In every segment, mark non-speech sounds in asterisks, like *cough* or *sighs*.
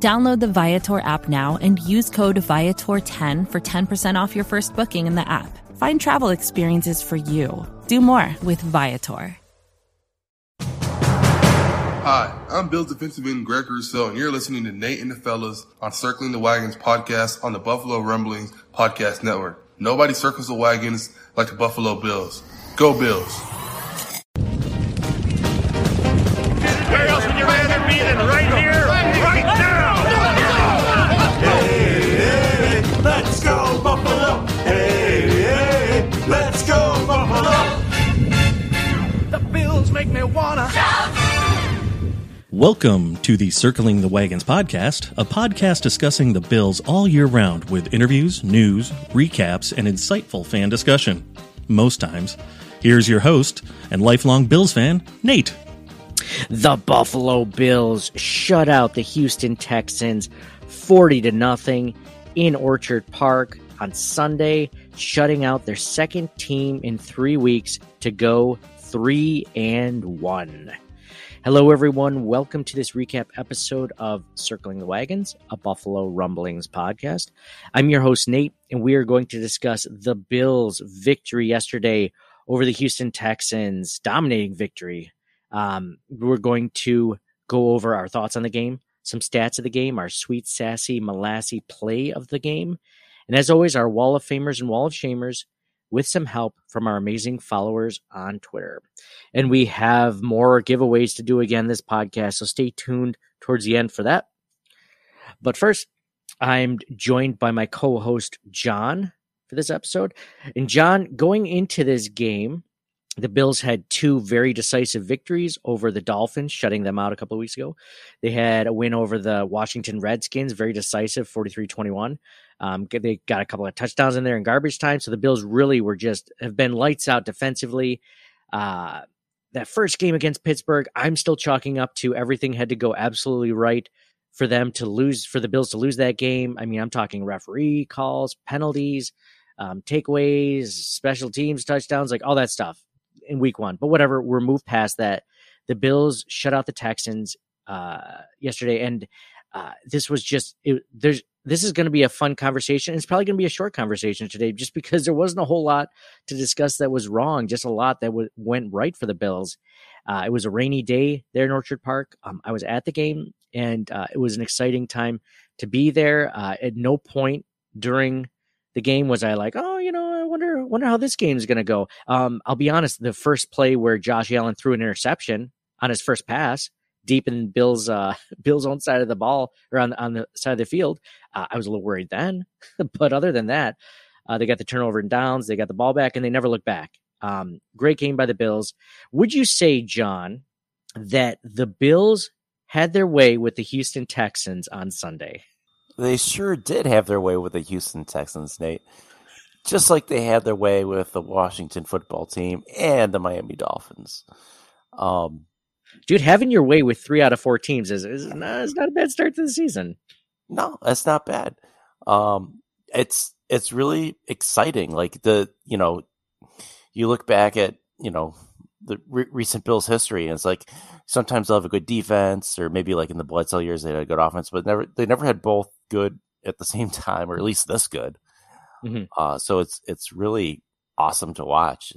Download the Viator app now and use code Viator10 for 10% off your first booking in the app. Find travel experiences for you. Do more with Viator. Hi, I'm Bills defensive end Greg Rousseau, and you're listening to Nate and the Fellas on Circling the Wagons podcast on the Buffalo Rumblings Podcast Network. Nobody circles the wagons like the Buffalo Bills. Go Bills! Where else would you rather be than right Welcome to the Circling the Wagons podcast, a podcast discussing the Bills all year round with interviews, news, recaps, and insightful fan discussion. Most times. Here's your host and lifelong Bills fan, Nate. The Buffalo Bills shut out the Houston Texans 40 to nothing in Orchard Park on Sunday, shutting out their second team in 3 weeks to go 3 and 1. Hello everyone, welcome to this recap episode of Circling the Wagons, a Buffalo Rumblings podcast. I'm your host Nate and we are going to discuss the Bills' victory yesterday over the Houston Texans, dominating victory. Um, we're going to go over our thoughts on the game, some stats of the game, our sweet, sassy, molassy play of the game, and as always, our wall of famers and wall of shamers with some help from our amazing followers on Twitter. And we have more giveaways to do again this podcast, so stay tuned towards the end for that. But first, I'm joined by my co host, John, for this episode. And John, going into this game, the Bills had two very decisive victories over the Dolphins, shutting them out a couple of weeks ago. They had a win over the Washington Redskins, very decisive, 43 21. Um, they got a couple of touchdowns in there in garbage time. So the Bills really were just have been lights out defensively. Uh, that first game against Pittsburgh, I'm still chalking up to everything had to go absolutely right for them to lose, for the Bills to lose that game. I mean, I'm talking referee calls, penalties, um, takeaways, special teams, touchdowns, like all that stuff in week one. But whatever, we're moved past that. The Bills shut out the Texans uh, yesterday, and uh, this was just it, there's this is going to be a fun conversation. It's probably going to be a short conversation today, just because there wasn't a whole lot to discuss that was wrong. Just a lot that w- went right for the Bills. Uh, it was a rainy day there in Orchard Park. Um, I was at the game, and uh, it was an exciting time to be there. Uh, at no point during the game was I like, oh, you know, I wonder wonder how this game is going to go. Um, I'll be honest, the first play where Josh Allen threw an interception on his first pass deep in Bill's uh, *laughs* Bill's own side of the ball or on on the side of the field, uh, I was a little worried then. *laughs* but other than that, uh, they got the turnover and downs, they got the ball back, and they never looked back. Um, great game by the Bills. Would you say, John, that the Bills had their way with the Houston Texans on Sunday? They sure did have their way with the Houston Texans, Nate. Just like they had their way with the Washington football team and the Miami Dolphins. Um, Dude, having your way with three out of four teams is, is not, it's not a bad start to the season. No, that's not bad. Um, it's it's really exciting. Like the you know, you look back at you know the re- recent Bills history, and it's like sometimes they'll have a good defense, or maybe like in the Bledsoe years they had a good offense, but never they never had both good at the *laughs* same time, or at least this good. Mm-hmm. Uh, so it's it's really awesome to watch,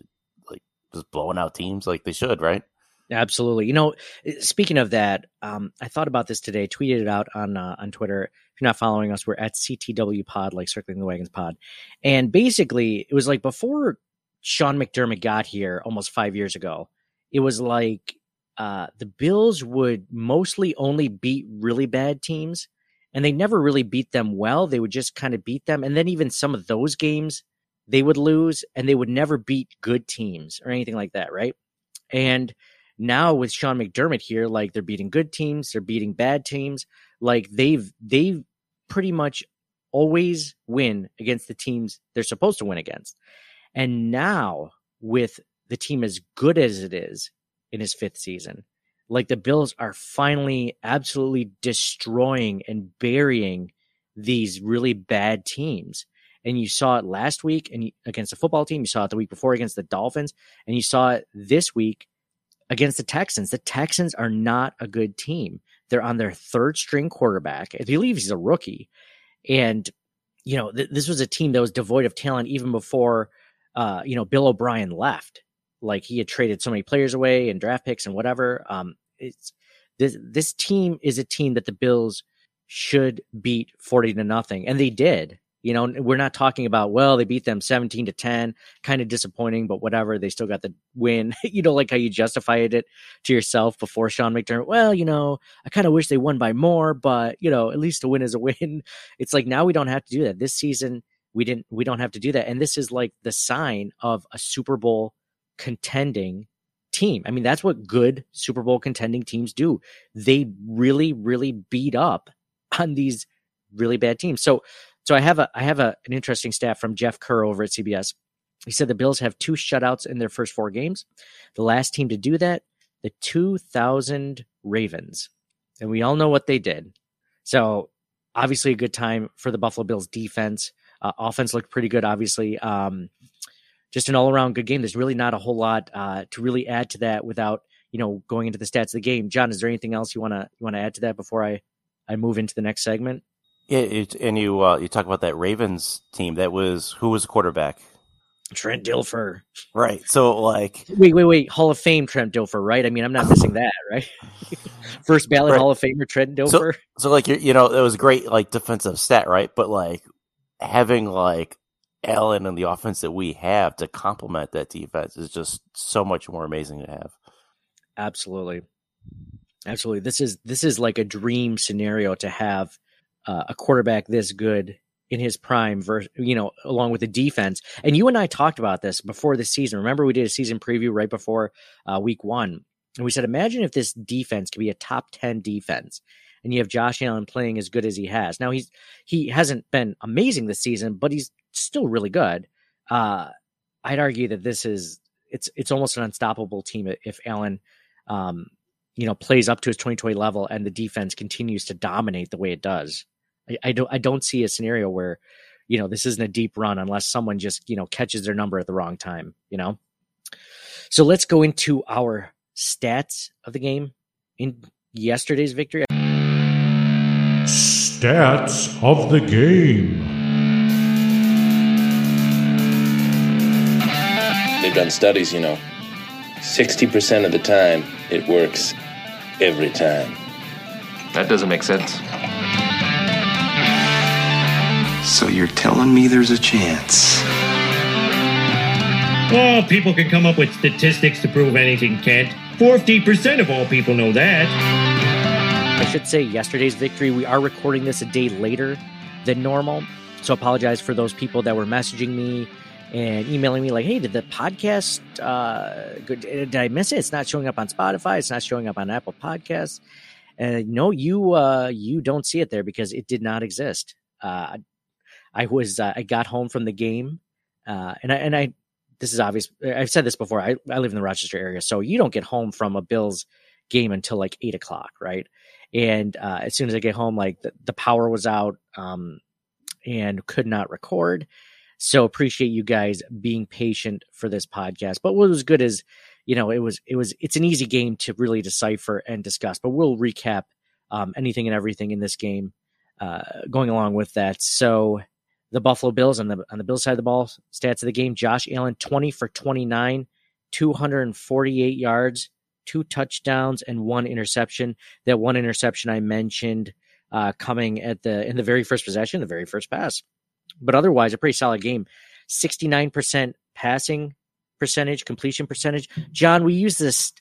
like just blowing out teams like they should, right? Absolutely. You know, eh, speaking of that, um, I thought about this today. Tweeted it out on uh, on Twitter. If you're not following us, we're at CTW Pod, like Circling the Wagons Pod. And basically, it was like before Sean McDermott got here almost five years ago. It was like uh, the Bills would mostly only beat really bad teams, and they never really beat them well. They would just kind of beat them, and then even some of those games they would lose, and they would never beat good teams or anything like that, right? And now with Sean McDermott here, like they're beating good teams, they're beating bad teams. Like they've they've pretty much always win against the teams they're supposed to win against. And now, with the team as good as it is in his fifth season, like the Bills are finally absolutely destroying and burying these really bad teams. And you saw it last week and against the football team. You saw it the week before against the Dolphins, and you saw it this week against the Texans. The Texans are not a good team. They're on their third string quarterback. I believe he's a rookie, and you know th- this was a team that was devoid of talent even before uh, you know Bill O'Brien left. Like he had traded so many players away and draft picks and whatever. Um, it's this this team is a team that the Bills should beat 40 to nothing and they did you know we're not talking about well they beat them 17 to 10 kind of disappointing but whatever they still got the win *laughs* you know like how you justified it to yourself before sean mcdermott well you know i kind of wish they won by more but you know at least a win is a *laughs* win it's like now we don't have to do that this season we didn't we don't have to do that and this is like the sign of a super bowl contending team. I mean, that's what good Super Bowl contending teams do. They really, really beat up on these really bad teams. So, so I have a I have a, an interesting stat from Jeff Kerr over at CBS. He said the Bills have two shutouts in their first four games. The last team to do that, the 2000 Ravens, and we all know what they did. So, obviously, a good time for the Buffalo Bills defense. Uh, offense looked pretty good, obviously. Um, just an all around good game. There's really not a whole lot uh, to really add to that without you know going into the stats of the game. John, is there anything else you want to you want to add to that before I I move into the next segment? Yeah, it, and you uh, you talk about that Ravens team. That was who was the quarterback? Trent Dilfer. Right. So like wait, wait, wait. Hall of Fame Trent Dilfer, right? I mean, I'm not missing that, *laughs* right? First ballot right. Hall of Famer Trent Dilfer. So, so like you you know, it was great like defensive stat, right? But like having like Allen and the offense that we have to complement that defense is just so much more amazing to have. Absolutely. Absolutely. This is this is like a dream scenario to have uh, a quarterback this good in his prime versus you know along with the defense. And you and i talked about this before the season. Remember we did a season preview right before uh, week one. And we said imagine if this defense could be a top 10 defense and you have josh allen playing as good as he has. Now he's he hasn't been amazing this season but he's still really good. Uh, i'd argue that this is it's it's almost an unstoppable team if allen um, you know plays up to his 2020 level and the defense continues to dominate the way it does I, I don't I don't see a scenario where you know this isn't a deep run unless someone just you know catches their number at the wrong time you know? So let's go into our stats of the game in yesterday's victory. Stats of the game. They've done studies you know. 60% of the time it works every time. That doesn't make sense so you're telling me there's a chance? Well, people can come up with statistics to prove anything can't. 40% of all people know that. I should say yesterday's victory. We are recording this a day later than normal. So apologize for those people that were messaging me and emailing me like, "Hey, did the podcast uh, did I miss it? It's not showing up on Spotify. It's not showing up on Apple Podcasts." And no, you uh, you don't see it there because it did not exist. Uh, I was uh, I got home from the game, uh, and I and I this is obvious. I've said this before. I I live in the Rochester area, so you don't get home from a Bills game until like eight o'clock, right? And uh, as soon as I get home, like the, the power was out, um, and could not record. So appreciate you guys being patient for this podcast. But what was good is, you know, it was it was it's an easy game to really decipher and discuss. But we'll recap um, anything and everything in this game uh, going along with that. So the Buffalo Bills on the on the Bills side of the ball. Stats of the game: Josh Allen, twenty for twenty nine, two hundred and forty eight yards, two touchdowns, and one interception. That one interception I mentioned uh, coming at the in the very first possession, the very first pass. But otherwise, a pretty solid game. Sixty nine percent passing percentage, completion percentage. John, we used this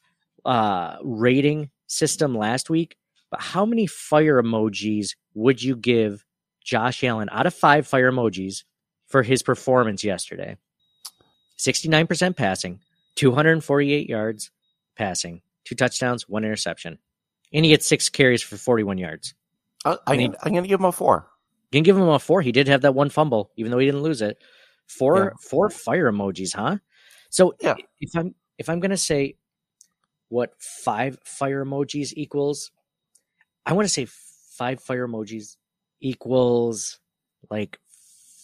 uh, rating system last week, but how many fire emojis would you give Josh Allen out of five fire emojis for his performance yesterday. 69% passing, 248 yards passing, two touchdowns, one interception. And he gets six carries for 41 yards. Uh, I, am going to give him a four. Can give him a four. He did have that one fumble, even though he didn't lose it. Four Yeah. four fire emojis, huh? So Yeah. if I'm if I'm gonna say what five fire emojis equals, I want to say five fire emojis equals like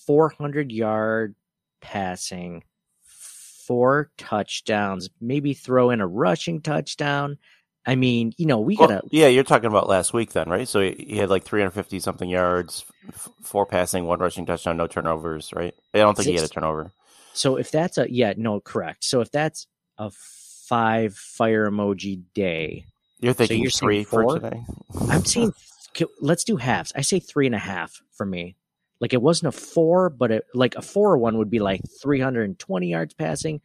400 yard passing, four touchdowns, maybe throw in a rushing touchdown. I mean, you know, we Well, gotta yeah, you're talking about last week then, right? So he had like 350 something yards, f- four passing, one rushing touchdown, no turnovers, right? I don't think he had a turnover. So if that's a yeah, no, correct. So if that's a five fire emoji day, You're thinking you're three for today. I'm saying *laughs* k- let's do halves. I say three and a half for me. Like it wasn't a four, but it, like a four one would be like 320 yards passing,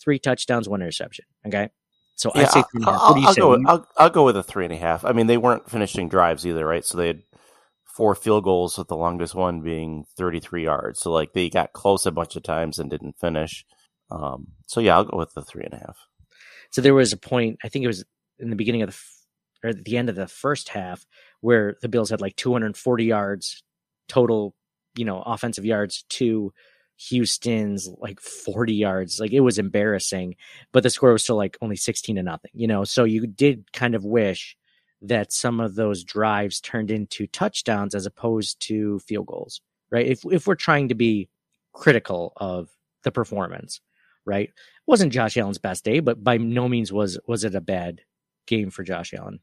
three touchdowns, one interception. Okay, so I Yeah, say I'll, three and a half. I'll- What do you I'll say? go. With, I'll, I'll go with a three and a half. I mean, they weren't finishing drives either, right? So they had four field goals, with the longest one being 33 yards. So like they got close a bunch of times and didn't finish. Um, so yeah, I'll go with the three and a half. So there was a point, I think it was in the beginning of the f- or at the end of the first half, where the Bills had like 240 yards total, you know, offensive yards to Houston's like 40 yards. Like it was embarrassing, but the score was still like only 16 to nothing, you know. So you did kind of wish that some of those drives turned into touchdowns as opposed to field goals, right? If if we're trying to be critical of the performance, right? wasn't Josh Allen's best day, but by no means was was it a bad game for Josh Allen.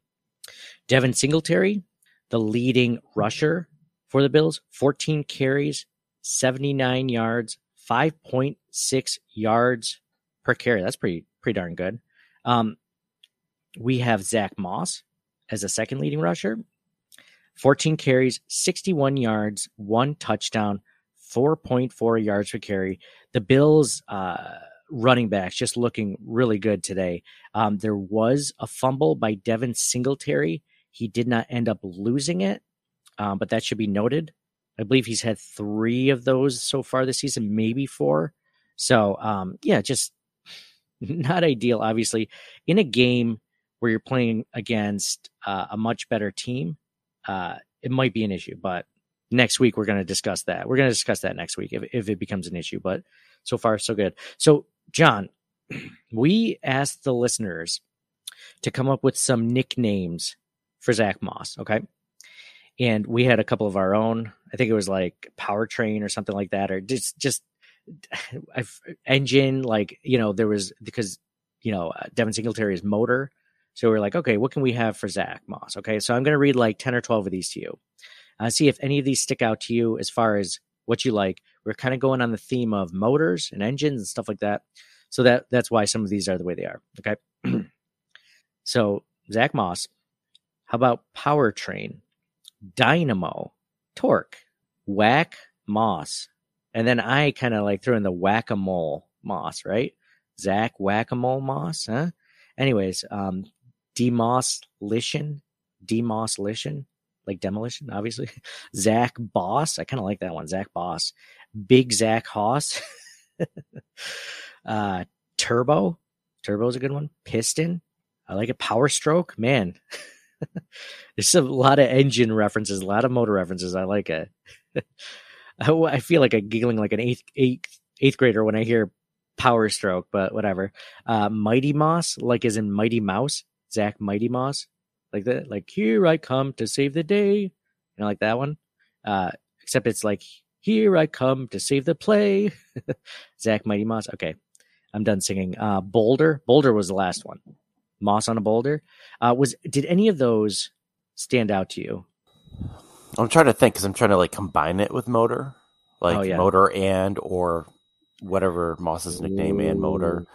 Devin Singletary, the leading rusher for the Bills, 14 carries, 79 yards, 5.6 yards per carry. That's pretty pretty darn good. Um, we have Zack Moss as a second leading rusher, 14 carries, 61 yards, one touchdown, 4.4 yards per carry. The Bills uh, running backs just looking really good today. Um, there was a fumble by Devin Singletary. He did not end up losing it, um, but that should be noted. I believe he's had three of those so far this season, maybe four. So, um, yeah, just *laughs* not ideal, obviously, in a game where you're playing against uh, a much better team. Uh, it might be an issue, but next week we're going to discuss that. We're going to discuss that next week if, if it becomes an issue. But so far, so good. So, John, *clears throat* we asked the listeners to come up with some nicknames for Zack Moss. Okay. And we had a couple of our own. I think it was like powertrain or something like that, or just, just *sighs* I've, engine. Like, you know, there was because, you know, uh, Devin is motor. So we're like, okay, what can we have for Zack Moss? Okay. So I'm going to read like 10 or 12 of these to you. Uh, see if any of these stick out to you as far as what you like. We're kind of going on the theme of motors and engines and stuff like that. So that that's why some of these are the way they are. Okay. *clears throat* so Zack Moss, how about powertrain, dynamo, torque, whack Moss, and then I kind of like throw in the whack a mole Moss, right? Zack whack a mole Moss, huh? Anyways, um, demoslition, demoslition, like demolition, obviously. *laughs* Zach Boss, I kind of like that one. Zach Boss, Big Zach Hoss, *laughs* uh, Turbo, Turbo's a good one. Piston, I like it. Power Stroke, man. *laughs* There's a lot of engine references, a lot of motor references. I like it. I, *laughs* I feel like I'm giggling like an eighth eighth eighth grader when I hear Power Stroke, but whatever. Uh, Mighty Moss, like as in Mighty Mouse, Zack Mighty Moss, like that. Like here I come to save the day, you know, like that one. Uh, except it's like here I come to save the play. *laughs* Zack Mighty Moss. Okay, I'm done singing. Uh, Boulder, Boulder was the last one. Moss on a boulder. Uh, was did any of those stand out to you? I'm trying to think because I'm trying to like combine it with motor, like Oh, yeah. motor and or whatever Moss's nickname and motor.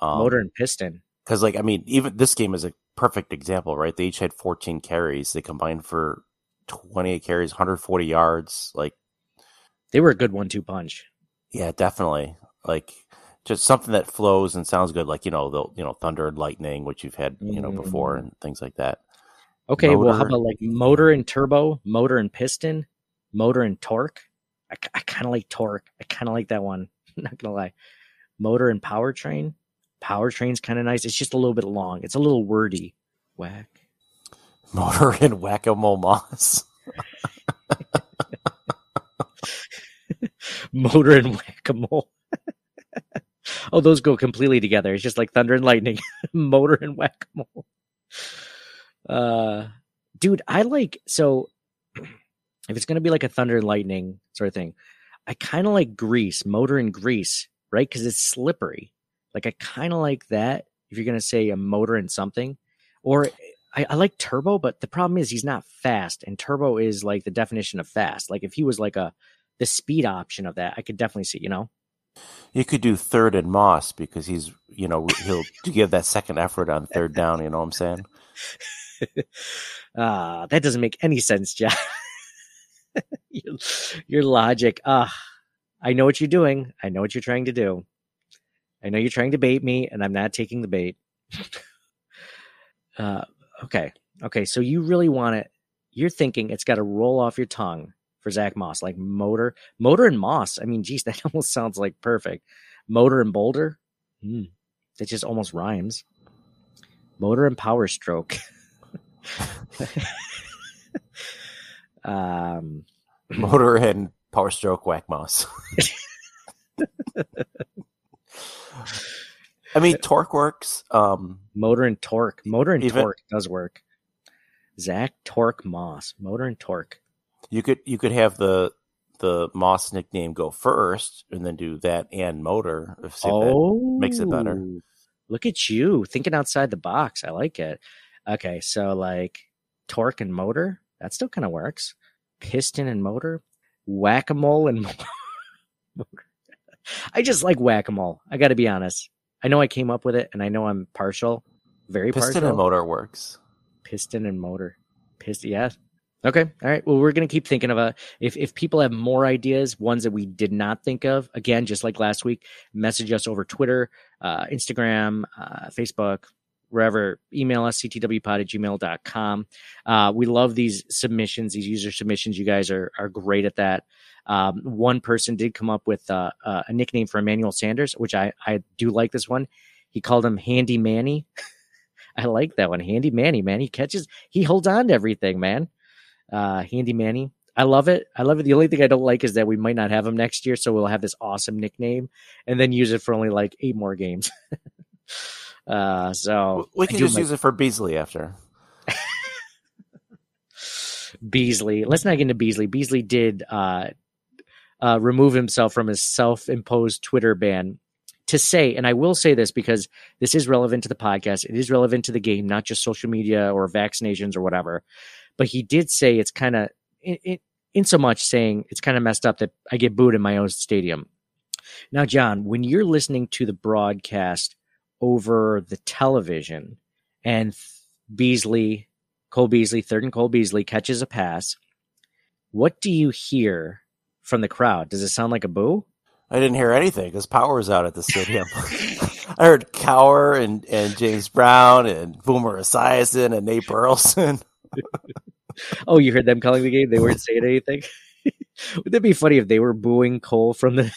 Um, Motor and piston. because like I mean, even this game is a perfect example, right? They each had 14 carries. They combined for 28 carries, 140 yards. Like, They were a good one-two punch. yeah, definitely. Like, just something that flows and sounds good. Like you know the you know thunder and lightning, which you've had you know before, Mm. and things like that. Okay, well, how about like motor and turbo, motor and piston, motor and torque? I, I kind of like torque. I kind of like that one. *laughs* Not gonna lie. Motor and powertrain. Powertrain's kind of nice. It's just a little bit long. It's a little wordy. Whack. *laughs* motor and whack a mole moss? *laughs* *laughs* Motor and whack a mole. *laughs* oh, those go completely together. It's just like thunder and lightning, *laughs* motor and whack a mole. Uh, dude, I like so. *clears throat* If it's gonna be like a thunder and lightning sort of thing, I kind of like grease, motor and grease, right? Because it's slippery. Like I kind of like that. If you're gonna say a motor and something, or I, I like turbo, but the problem is he's not fast, and turbo is like the definition of fast. Like if he was like a the speed option of that, I could definitely see. You know, You could do third and Moss because he's, you know, *laughs* he'll give that second effort on third down. You know what I'm saying? *laughs* Ah, that doesn't make any sense, John. *laughs* your, your logic. Ah, I know what you're doing. I know what you're trying to do. I know you're trying to bait me, and I'm not taking the bait. uh, okay, okay. So you really want it? You're thinking it's got to roll off your tongue for Zack Moss, like motor, motor and Moss. I mean, geez, *laughs* that almost sounds like perfect. Motor and Boulder. Hmm. That just almost rhymes. Motor and Power Stroke. *laughs* um, *clears throat* Motor and Power Stroke Whack Moss. *laughs* I mean, Torque works. Um, motor and Torque. Motor and Even- Torque does work. Zack Torque Moss. Motor and Torque. You could you could have the the Moss nickname go first, and then do that and Motor. If that makes it better. Oh, Look at you thinking outside the box. I like it. Okay, so like torque and motor, that still kind of works. Piston and motor, whack a mole and *laughs* motor. I just like whack a mole. I got to be honest. I know I came up with it, and I know I'm partial, very Piston partial. and Motor works. piston and motor. Piston, yeah. Okay, all right. Well, we're gonna keep thinking of a. If if people have more ideas, ones that we did not think of, again, just like last week, message us over Twitter, uh, Instagram, uh, Facebook, wherever. Email us ctwpod at gmail.com. Uh, we love these submissions, these user submissions. You guys are are great at that. Um, one person did come up with uh, uh, a nickname for Emmanuel Sanders, which I I do like this one. He called him Handy Manny. *laughs* I like that one. Handy Manny, man. He catches, he holds on to everything, man. Uh, Handy Manny. I love it. I love it. The only thing I don't like is that we might not have him next year, so we'll have this awesome nickname and then use it for only like eight more games. *laughs* uh, so We can just like use it for Beasley after. *laughs* Beasley. Let's not get into Beasley. Beasley did uh, uh, remove himself from his self-imposed Twitter ban to say, and I will say this because this is relevant to the podcast. It is relevant to the game, not just social media or vaccinations or whatever. But he did say it's kind of, in, so much saying it's kind of messed up that I get booed in my own stadium. Now, John, when you're listening to the broadcast over the television and Beasley, Cole Beasley, third and Cole Beasley catches a pass, what do you hear from the crowd? Does it sound like a boo? I didn't hear anything because power's out at the stadium. *laughs* I heard Cowher and, and James Brown and Boomer Esiason and Nate Burleson. *laughs* Oh, you heard them calling the game? They weren't saying anything. *laughs* Would that be funny if they were booing Cole from the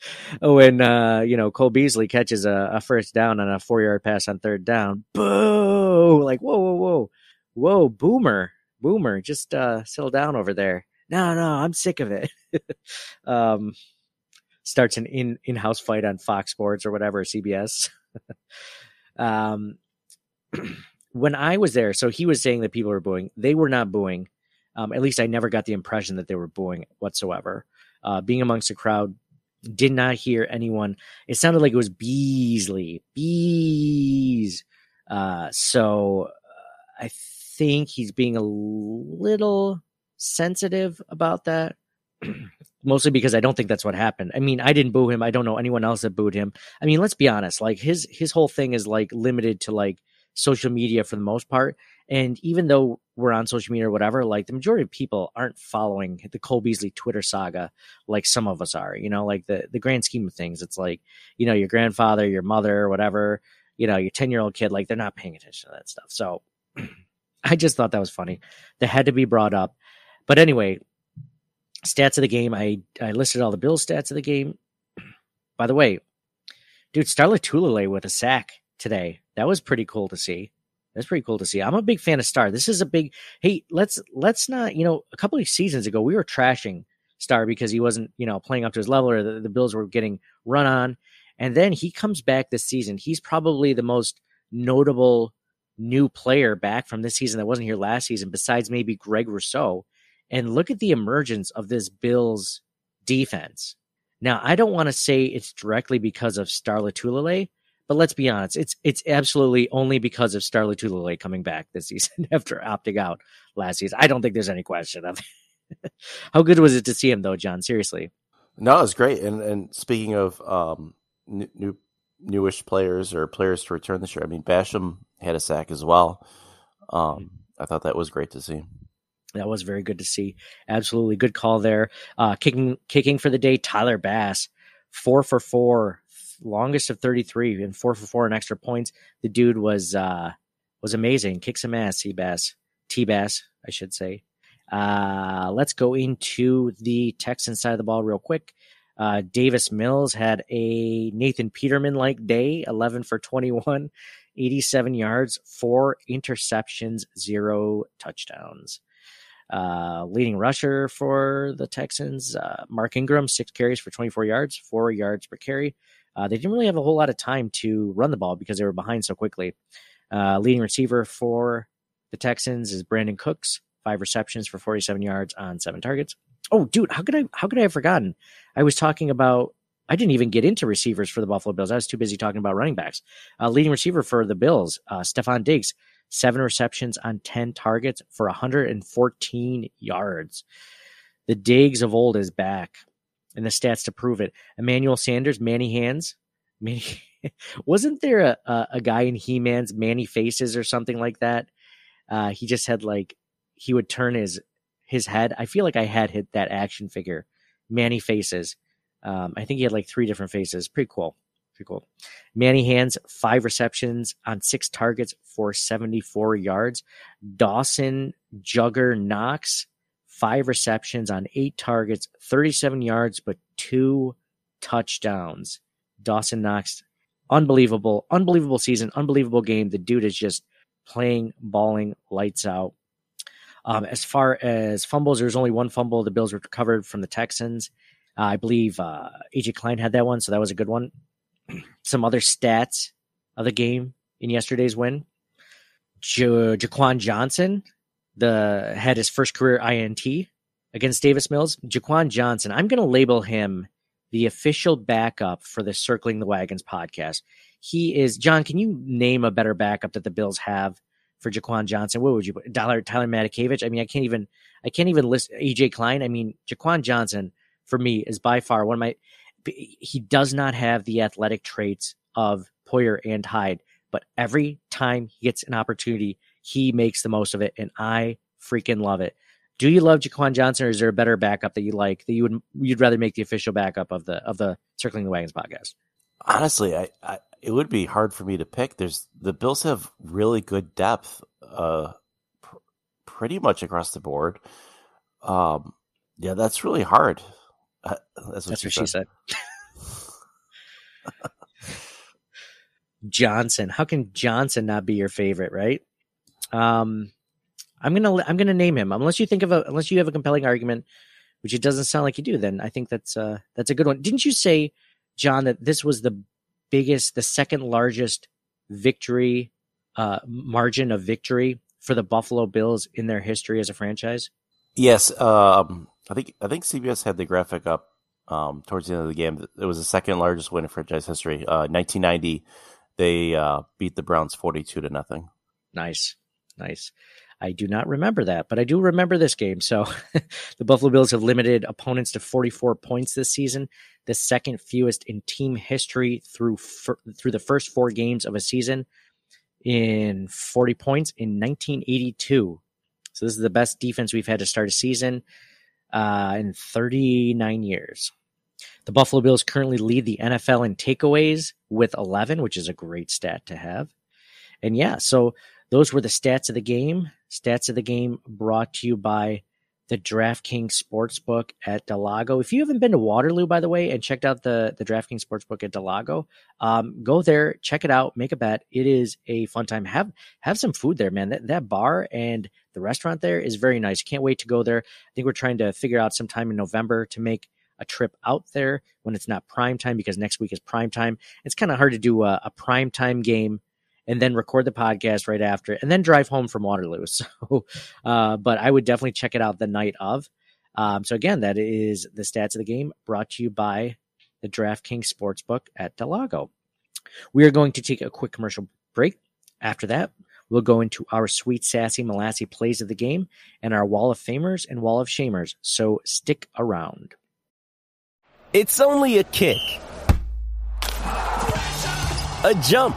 *laughs* oh, when uh, you know Cole Beasley catches a, a first down on a four yard pass on third down? Boo! Like whoa, whoa, whoa, whoa, Boomer, Boomer, just uh, settle down over there. No, no, I'm sick of it. *laughs* um, starts an in in house fight on Fox Sports or whatever CBS. um, *clears throat* when I was there, so he was saying that people were booing. They were not booing. Um, at least I never got the impression that they were booing whatsoever. Uh, being amongst the crowd, did not hear anyone. It sounded like it was Beasley, bees. Uh, so uh, I think he's being a little sensitive about that. *clears throat* Mostly because I don't think that's what happened. I mean, I didn't boo him. I don't know anyone else that booed him. I mean, let's be honest. Like his his whole thing is like limited to like social media for the most part. And even though we're on social media or whatever, like the majority of people aren't following the Cole Beasley Twitter saga like some of us are. You know, like the the grand scheme of things, it's like you know your grandfather, your mother, whatever. You know, your ten year old kid, like they're not paying attention to that stuff. So *clears throat* I just thought that was funny. That had to be brought up. But anyway, stats of the game. I I listed all the Bills stats of the game. By the way, dude, Star Lotulelei with a sack today. That was pretty cool to see. That's pretty cool to see. I'm a big fan of Star. This is a big hey, let's let's not, you know, a couple of seasons ago we were trashing star because he wasn't, you know, playing up to his level or the, the Bills were getting run on. And then he comes back this season. He's probably the most notable new player back from this season that wasn't here last season, besides maybe Greg Rousseau. And look at the emergence of this Bills defense. Now, I don't want to say it's directly because of Star Lotulelei, but let's be honest, it's it's absolutely only because of Star Lotulelei coming back this *laughs* season after opting out last season. I don't think there's any question of it. *laughs* How good was it to see him though, John? Seriously. No, it was great. And and speaking of um, new newish players or players to return this year, I mean Basham had a sack as well. Um, I thought that was great to see. That was very good to see. Absolutely good call there. Uh, kicking kicking for the day, Tyler Bass, four for four, longest of thirty three, and four for four and extra points. The dude was uh, was amazing. Kick some ass, T Bass, T Bass, I should say. Uh, let's go into the Texan side of the ball real quick. Uh, Davis Mills had a Nathan Peterman like day, 11 for 21, 87 yards, four interceptions, zero touchdowns. Uh, leading rusher for the Texans, uh, Mark Ingram, six carries for 24 yards, four yards per carry. Uh, they didn't really have a whole lot of time to run the ball because they were behind so quickly. Uh, leading receiver for the Texans is Brandin Cooks, five receptions for 47 yards on seven targets. Oh, dude, how could I how could I have forgotten? I was talking about I didn't even get into receivers for the Buffalo Bills. I was too busy talking about running backs. Uh, leading receiver for the Bills, uh, Stefon Diggs, seven receptions on 10 targets for 114 yards. The Diggs of old is back, and the stats to prove it. Emmanuel Sanders, Manny Hands. *laughs* Manny, wasn't there a, a, a guy in He Man's Manny Faces or something like that? Uh, he just had like, he would turn his his head. I feel like I had hit that action figure, Manny Faces. Um, I think he had like three different faces. Pretty cool. Pretty cool. Manny Hands, five receptions on six targets for 74 yards. Dawson Jugger Knox, five receptions on eight targets, 37 yards, but two touchdowns. Dawson Knox, unbelievable, unbelievable season, unbelievable game. The dude is just playing, balling, lights out. Um, as far as fumbles, there was only one fumble the Bills recovered from the Texans. Uh, I believe uh, AJ Klein had that one, so that was a good one. *clears throat* Some other stats of the game in yesterday's win. Ja- Jaquan Johnson, the had his first career INT against Davis Mills. Jaquan Johnson, I'm going to label him the official backup for the Circling the Wagons podcast. He is John. Can you name a better backup that the Bills have for Jaquan Johnson. What would you put? Tyler Tyler Matakevich? I mean, I can't even I can't even list AJ Klein. I mean, Jaquan Johnson for me is by far one of my. He does not have the athletic traits of Poyer and Hyde, but every time he gets an opportunity, he makes the most of it, and I freaking love it. Do you love Jaquan Johnson, or is there a better backup that you like that you would you'd rather make the official backup of the of the Circling the Wagons podcast? Honestly, I, I it would be hard for me to pick. There's the Bills have really good depth, uh, pr- pretty much across the board. Um, yeah, that's really hard. Uh, that's what, That's she, what she said. said. *laughs* Johnson. How can Johnson not be your favorite, right? Um, I'm gonna I'm gonna name him unless you think of a unless you have a compelling argument, which it doesn't sound like you do. Then I think that's uh that's a good one. Didn't you say, John, that this was the biggest, the second largest victory uh margin of victory for the Buffalo Bills in their history as a franchise? Yes, um, I think I think CBS had the graphic up um, towards the end of the game. It was the second largest win in franchise history. Uh, 1990, they uh, beat the Browns 42 to nothing. Nice, nice. I do not remember that, but I do remember this game. So *laughs* the Buffalo Bills have limited opponents to 44 points this season, the second fewest in team history through through the first four games of a season in 40 points in 1982. So this is the best defense we've had to start a season uh, in 39 years. The Buffalo Bills currently lead the NFL in takeaways with 11, which is a great stat to have. And yeah, so those were the stats of the game. Stats of the game brought to you by the DraftKings Sportsbook at Del Lago. If you haven't been to Waterloo, by the way, and checked out the, the DraftKings Sportsbook at Del Lago, um, go there, check it out, make a bet. It is a fun time. Have have some food there, man. That, that bar and the restaurant there is very nice. Can't wait to go there. I think we're trying to figure out some time in November to make a trip out there when it's not prime time because next week is prime time. It's kind of hard to do a, a prime time game and then record the podcast right after and then drive home from Waterloo. *laughs* So, uh, but I would definitely check it out the night of. Um, so again, that is the stats of the game brought to you by the DraftKings Sportsbook at Del Lago. We are going to take a quick commercial break. After that, we'll go into our sweet, sassy, molassy plays of the game and our Wall of Famers and Wall of Shamers. So stick around. It's only a kick, a jump,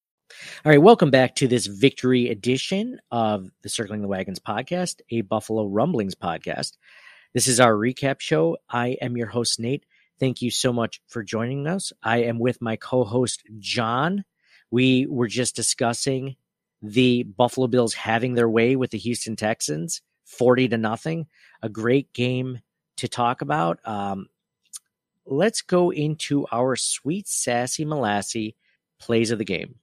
All right, welcome back to this victory edition of the Circling the Wagons podcast, a Buffalo Rumblings podcast. This is our recap show. I am your host, Nate. Thank you so much for joining us. I am with my co host, John. We were just discussing the Buffalo Bills having their way with the Houston Texans, 40 to nothing. A great game to talk about. Um, let's go into our sweet, sassy, molassy plays of the game.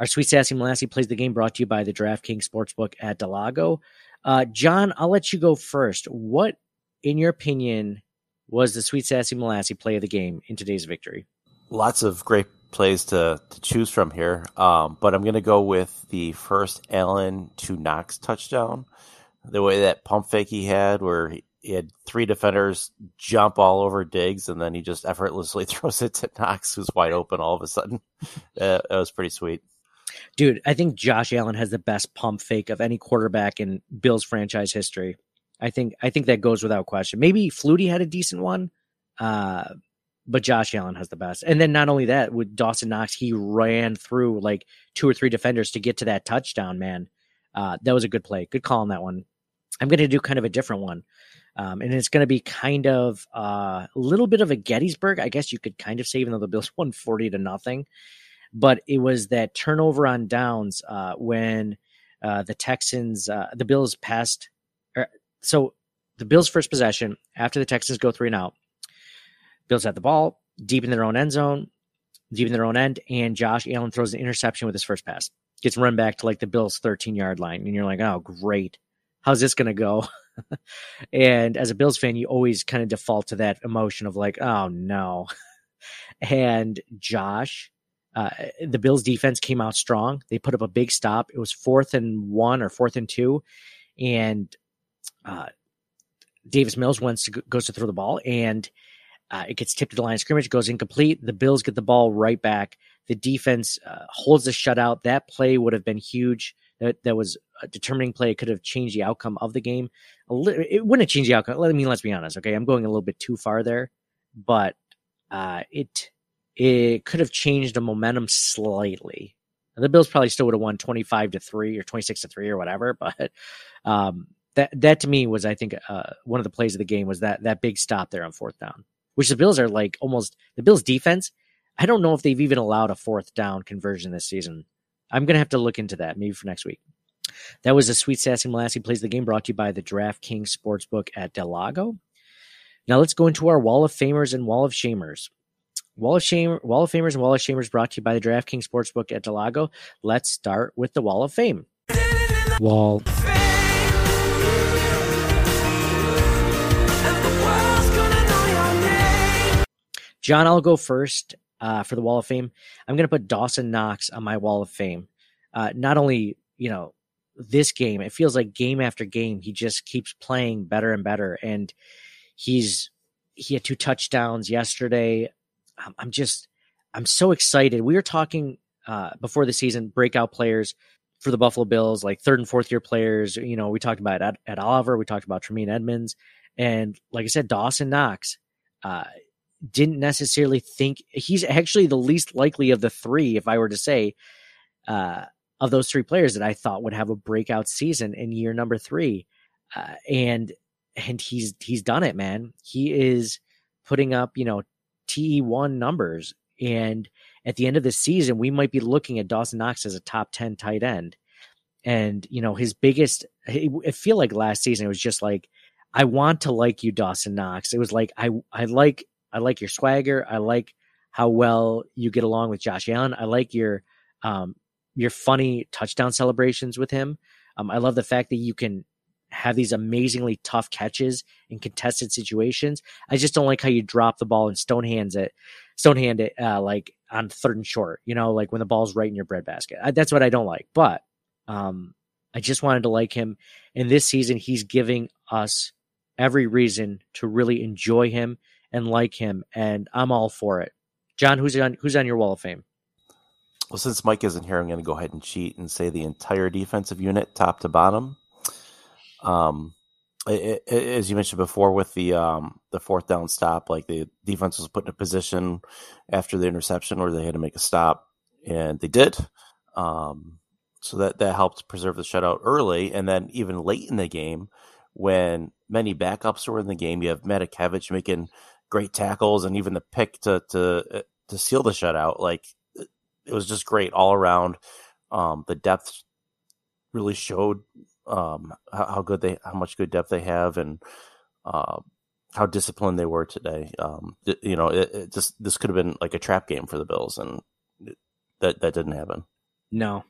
Our sweet sassy Molassy plays the game brought to you by the DraftKings Sportsbook at Del Lago. Uh, John, I'll let you go first. What, in your opinion, was the sweet sassy Molassy play of the game in today's victory? Lots of great plays to, to choose from here, um, but I'm going to go with the first Allen to Knox touchdown. The way that pump fake he had, where he, he had three defenders jump all over Diggs, and then he just effortlessly *laughs* throws it to Knox, who's wide open all of a sudden. *laughs* Uh, that was pretty sweet. Dude, I think Josh Allen has the best pump fake of any quarterback in Bills franchise history. I think I think that goes without question. Maybe Flutie had a decent one, uh, but Josh Allen has the best. And then not only that, with Dawson Knox, he ran through like two or three defenders to get to that touchdown. Man, uh, that was a good play. Good call on that one. I'm going to do kind of a different one. Um, and it's going to be kind of uh, a little bit of a Gettysburg, I guess you could kind of say, even though the Bills *laughs* won 40 to nothing but it was that turnover on downs uh, when uh, the Texans, uh, the Bills passed. Er, so the Bills' first possession after the Texans go three and out, Bills have the ball deep in their own end zone, deep in their own end, and Josh Allen throws an interception with his first pass. Gets run back to like the Bills' 13 yard line. And you're like, oh, great. How's this going to go? *laughs* and as a Bills fan, you always kind of default to that emotion of like, oh, no. *laughs* and Josh uh, the Bills defense came out strong. They put up a big stop. It was fourth and one or fourth and two, and uh, Davis Mills wants to goes to throw the ball, and uh, it gets tipped to the line of scrimmage, goes incomplete. The Bills get the ball right back. The defense uh, holds the shutout. That play would have been huge. That, that was a determining play. It could have changed the outcome of the game. Li- it wouldn't have changed the outcome. I mean, let's be honest. Okay, I'm going a little bit too far there, but uh, it it could have changed the momentum slightly. The Bills probably still would have won 25 to 3 or 26 to 3 or whatever, *laughs* but um, that that to me was I think uh, one of the plays of the game was that that big stop there on fourth down. Which the Bills are like almost the Bills defense, I don't know if they've even allowed a fourth down conversion this season. I'm going to have to look into that maybe for next week. That was a sweet sassy Molassy plays the game brought to you by the DraftKings Sportsbook at Del Lago. Now let's go into our Wall of Famers and Wall of Shamers. Wall of Shame, Wall of Famers and Wall of Shamers brought to you by the DraftKings Sportsbook at Del Lago. Let's start with the Wall of Fame. Wall. John, I'll go first uh, for the Wall of Fame. I'm going to put Dawson Knox on my Wall of Fame. uh, not only you know this game, it feels like game after game he just keeps playing better and better, and he's he had two touchdowns yesterday. I'm just I'm so excited. We were talking uh, before the season breakout players for the Buffalo Bills, like third and fourth year players. You know, we talked about at, Oliver, we talked about Tremaine Edmunds, and like I said, Dawson Knox. Uh, didn't necessarily think he's actually the least likely of the three, if I were to say, uh, of those three players that I thought would have a breakout season in year number three. Uh, and and he's he's done it, man. He is putting up, you know, TE one numbers. And at the end of the season, we might be looking at Dawson Knox as a top 10 tight end. And, you know, his biggest, I feel like last season, it was just like, I want to like you, Dawson Knox. It was like, I, I like, I like your swagger. I like how well you get along with Josh Allen. I like your, um, your funny touchdown celebrations with him. Um, I love the fact that you can have these amazingly tough catches in contested situations. I just don't like how you drop the ball and stone hands it, stone hand it, uh, like on third and short, you know, like when the ball's right in your breadbasket. That's what I don't like. But um, I just wanted to like him. And this season, he's giving us every reason to really enjoy him and like him. And I'm all for it. John, who's on who's on your wall of fame? Well, since Mike isn't here, I'm going to go ahead and cheat and say the entire defensive unit, top to bottom. Um, it, it, as you mentioned before, with the um, the fourth down stop, like the defense was put in a position after the interception where they had to make a stop, and they did. Um, so that that helped preserve the shutout early, and then even late in the game, when many backups were in the game, you have Matakevich making great tackles, and even the pick to to uh, to seal the shutout. Like it was just great all around. Um, the depth really showed um, how, good they, how much good depth they have, and uh, how disciplined they were today. Um, you know, it, it just this could have been like a trap game for the Bills, and that that didn't happen. No,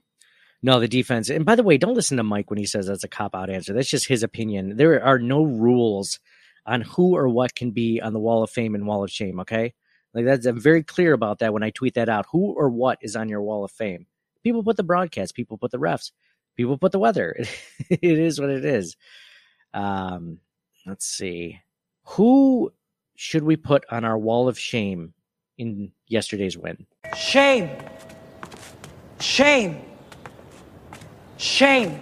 no, the defense. And by the way, don't listen to Mike when he says that's a cop out answer. That's just his opinion. There are no rules on who or what can be on the Wall of Fame and Wall of Shame. Okay, like that's I'm very clear about that when I tweet that out. Who or what is on your Wall of Fame? People put the broadcast. People put the refs people put the weather. *laughs* it is what it is. Um, let's see. Who should we put on our wall of shame in yesterday's win? Shame. Shame. Shame.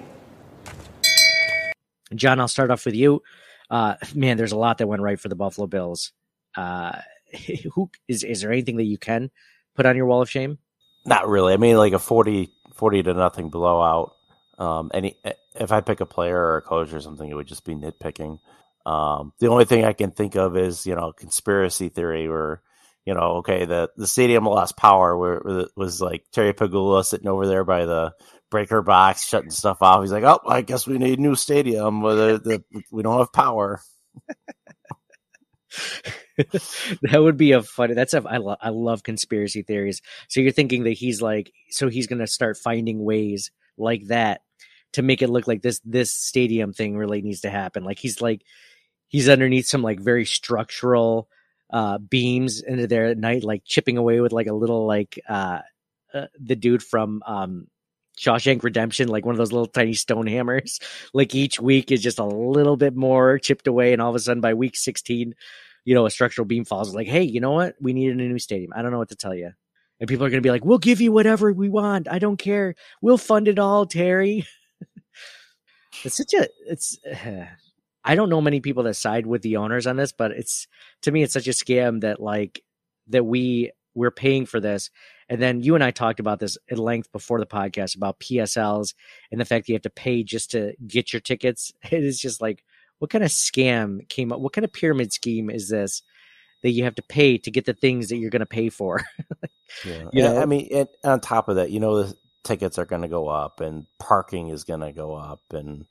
John, I'll start off with you. Uh, man, there's a lot that went right for the Buffalo Bills. Uh, *laughs* who is is there anything that you can put on your wall of shame? Not really. I mean, like a 40, 40 to nothing blowout. Um, any if I pick a player or a coach or something, it would just be nitpicking. Um, the only thing I can think of is you know conspiracy theory where you know okay the the stadium lost power where, it was like Terry Pegula sitting over there by the breaker box shutting stuff off. He's like, oh, I guess we need a new stadium the, the, we don't have power. *laughs* that would be a funny. That's a I, lo- I love conspiracy theories. So you're thinking that he's like, so he's gonna start finding ways like that to make it look like this this stadium thing really needs to happen. Like he's like he's underneath some like very structural uh beams into there at night, like chipping away with like a little like uh, uh the dude from um Shawshank Redemption, like one of those little tiny stone hammers. *laughs* Like each week is just a little bit more chipped away, and all of a sudden by week sixteen, you know, a structural beam falls. Like, hey, you know what? We need a new stadium. I don't know what to tell you. And people are going to be like, "We'll give you whatever we want. I don't care. We'll fund it all, Terry." *laughs* it's such a it's *sighs* I don't know many people that side with the owners on this, but it's to me it's such a scam that like that we we're paying for this. And then you and I talked about this at length before the podcast about PSLs and the fact that you have to pay just to get your tickets. *laughs* It is just like what kind of scam came up? What kind of pyramid scheme is this that you have to pay to get the things that you're going to pay for? *laughs* yeah. You know? I mean, on top of that, you know, the, tickets are going to go up and parking is going to go up and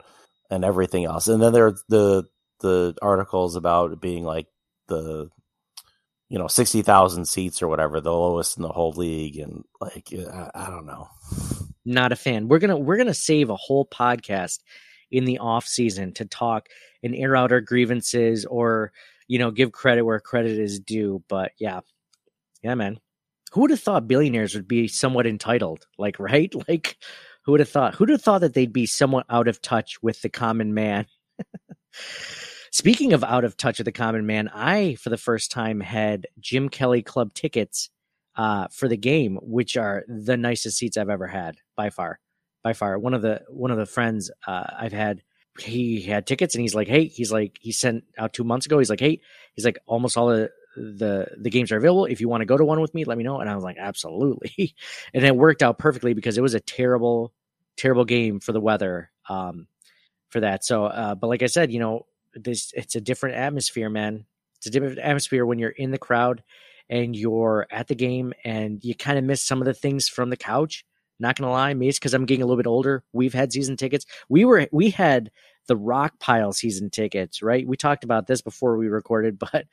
and everything else. And then there are the the articles about it being like the you know 60,000 seats or whatever, the lowest in the whole league and like I, I don't know. Not a fan. We're going to we're going to save a whole podcast in the off season to talk and air out our grievances or you know give credit where credit is due, but yeah. Yeah, man who would have thought billionaires would be somewhat entitled? Like, *laughs* right? Like, Who would have thought? Who'd have thought that they'd be somewhat out of touch with the common man? *laughs* Speaking of out of touch with the common man, I, for the first time, had Jim Kelly Club tickets uh, for the game, which are the nicest seats I've ever had by far. By far, one of the one of the friends uh, I've had, he had tickets, and he's like, "Hey," he's like, he sent out two months ago. He's like, "Hey," he's like, almost all the the the games are available. If you want to go to one with me, let me know. And I was like, absolutely. *laughs* and it worked out perfectly because it was a terrible, terrible game for the weather um, for that. So, uh, but like I said, you know, this it's a different atmosphere, man. It's a different atmosphere when you're in the crowd and you're at the game and you kind of miss some of the things from the couch. Not gonna lie, me, it's because I'm getting a little bit older. We've had season tickets. We were we had the rock pile season tickets, right? We talked about this before we recorded, *laughs* but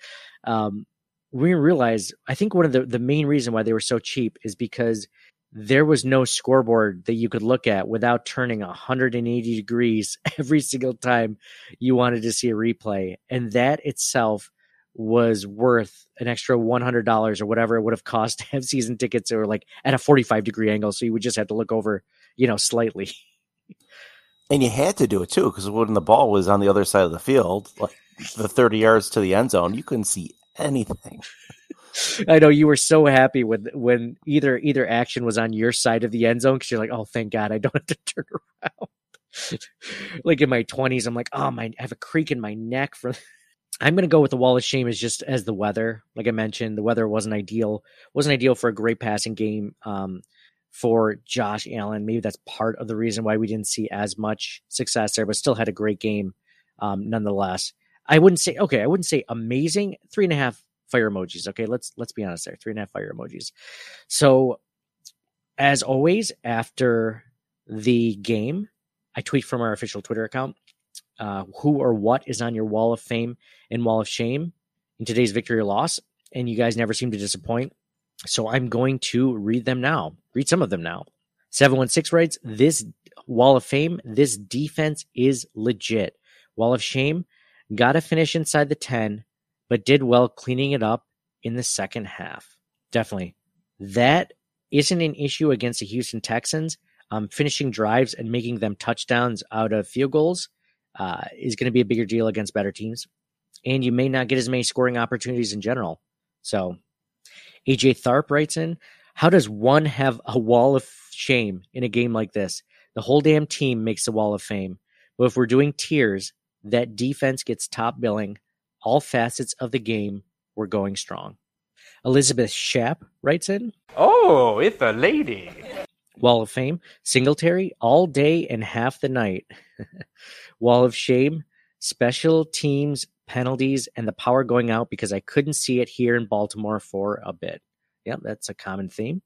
um, we realized I think one of the the main reason why they were so cheap is because there was no scoreboard that you could look at without turning 180 degrees *laughs* every single time you wanted to see a replay, and that itself was worth an extra $100 or whatever it would have cost to have season tickets or like at a 45 degree angle. So you would just have to look over you know slightly. And you had to do it too because when the ball was on the other side of the field like the 30 yards to the end zone you couldn't see anything. I know you were so happy when when either either action was on your side of the end zone because you're like, oh, thank God, I don't *laughs* have to turn around. *laughs* like in my 20s, I'm like, oh my, I have a creak in my neck for I'm going to go with the wall of shame as just as the weather. Like I mentioned, the weather wasn't ideal. wasn't ideal for a great passing game um, for Josh Allen. Maybe that's part of the reason why we didn't see as much success there, but still had a great game um, nonetheless. I wouldn't say okay. I wouldn't say amazing. Three and a half fire emojis. Okay, let's let's be honest there. Three and a half fire emojis. So, as always, after the game, I tweet from our official Twitter account uh, who or what is on your wall of fame and wall of shame in today's victory or loss. And you guys never seem to disappoint. So I'm going to read them now. Read some of them now. 716 writes, This wall of fame, this defense is legit. Wall of shame, got to finish inside the 10, but did well cleaning it up in the second half. Definitely. That isn't an issue against the Houston Texans. Um, finishing drives and making them touchdowns out of field goals uh, is going to be a bigger deal against better teams. And you may not get as many scoring opportunities in general. So, AJ Tharp writes in How does one have a wall of shame in a game like this? The whole damn team makes the wall of fame. But if we're doing tiers, that defense gets top billing. All facets of the game, we're going strong. Elizabeth Shapp writes in Oh, it's a lady. Wall of Fame, Singletary, all day and half the night. *laughs* Wall of Shame, special teams penalties and the power going out because I couldn't see it here in Baltimore for a bit. Yep, that's a common theme.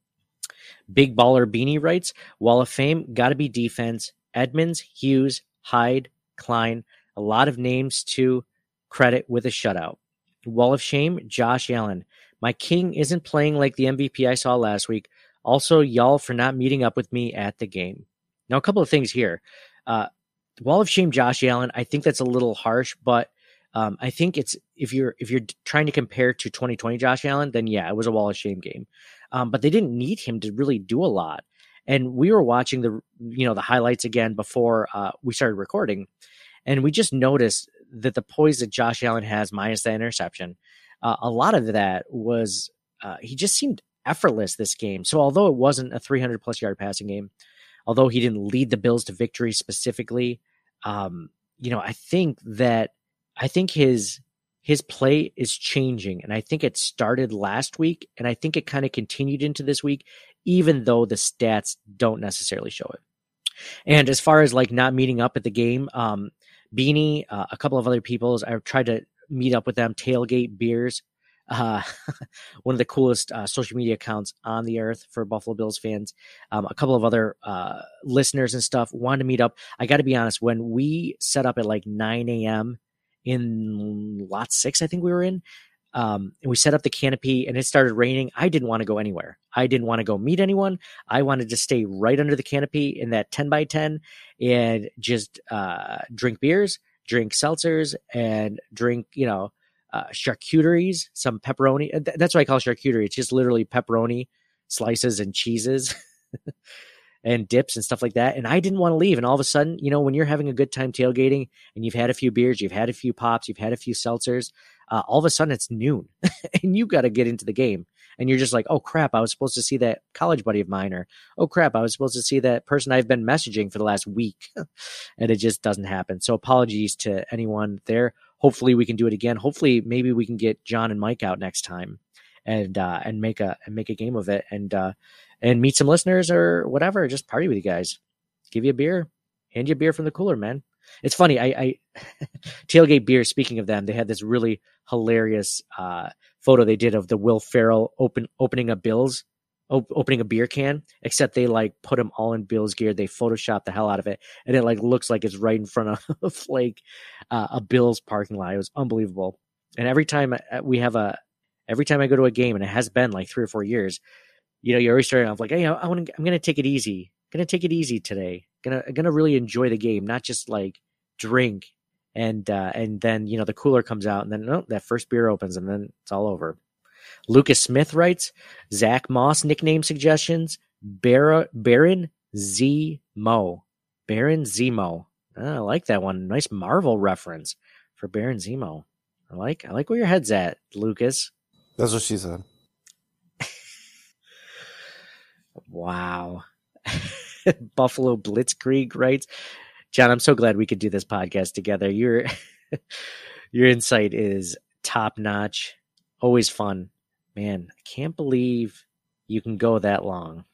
Big Baller Beanie writes Wall of Fame, got to be defense. Edmunds, Hughes, Hyde, Klein, a lot of names to credit with a shutout. Wall of Shame, Josh Allen. My king isn't playing like the MVP I saw last week. Also, y'all for not meeting up with me at the game. Now, a couple of things here. Uh, Wall of Shame, Josh Allen. I think that's a little harsh, but um, I think it's if you're if you're trying to compare to 2020 Josh Allen, then yeah, it was a Wall of Shame game. Um, but they didn't need him to really do a lot. And we were watching the you know the highlights again before uh, we started recording, and we just noticed that the poise that Josh Allen has, minus the interception, uh, a lot of that was uh, he just seemed effortless this game. So although it wasn't a 300 plus yard passing game, although he didn't lead the Bills to victory specifically, um, you know, I think that I think his his play is changing, and I think it started last week, and I think it kind of continued into this week, even though the stats don't necessarily show it. And as far as like not meeting up at the game, um, Beanie, uh, a couple of other people's, I've tried to meet up with them, tailgate beers uh, *laughs* one of the coolest uh, social media accounts on the earth for Buffalo Bills fans. Um, a couple of other uh, listeners and stuff wanted to meet up. I got to be honest, when we set up at like 9 a.m. in lot six, I think we were in, um, and we set up the canopy and it started raining. I didn't want to go anywhere. I didn't want to go meet anyone. I wanted to stay right under the canopy in that 10 by 10 and just uh, drink beers, drink seltzers, and drink, you know, uh, charcuteries, some pepperoni. That's what I call charcuterie. It's just literally pepperoni slices and cheeses. *laughs* and dips and stuff like that. And I didn't want to leave. And all of a sudden, you know, when you're having a good time tailgating and you've had a few beers, you've had a few pops, you've had a few seltzers, uh, all of a sudden it's noon *laughs* and you got to get into the game. And you're just like, oh crap, I was supposed to see that college buddy of mine, or oh crap, I was supposed to see that person I've been messaging for the last week. *laughs* and it just doesn't happen. So apologies to anyone there. Hopefully we can do it again. Hopefully maybe we can get John and Mike out next time and uh, and make a and make a game of it and uh, and meet some listeners or whatever. Just party with you guys. Give you a beer, hand you a beer from the cooler, man. It's funny. I, I *laughs* tailgate beer. Speaking of them, they had this really hilarious uh, photo they did of the Will Ferrell open opening a Bills op- opening a beer can. Except they like put them all in Bills gear. They photoshopped the hell out of it, and it like looks like it's right in front of *laughs* like uh, a Bills parking lot. It was unbelievable. And every time uh, we have a, every time I go to a game, and it has been like three or four years, you know, you're always starting off like, hey, I want I'm to take it easy. Gonna take it easy today. Gonna gonna really enjoy the game, not just like drink and uh, and then you know the cooler comes out and then oh, that first beer opens and then it's all over. Lucas Smith writes Zack Moss nickname suggestions Bar- Baron Z Mo Baron Zemo. Oh, I like that one. Nice Marvel reference for Baron Zemo. I like I like where your head's at, Lucas. That's what she said. *laughs* wow. *laughs* Buffalo Blitzkrieg writes, John, I'm so glad we could do this podcast together. Your *laughs* your insight is top notch, always fun. Man, I can't believe you can go that long.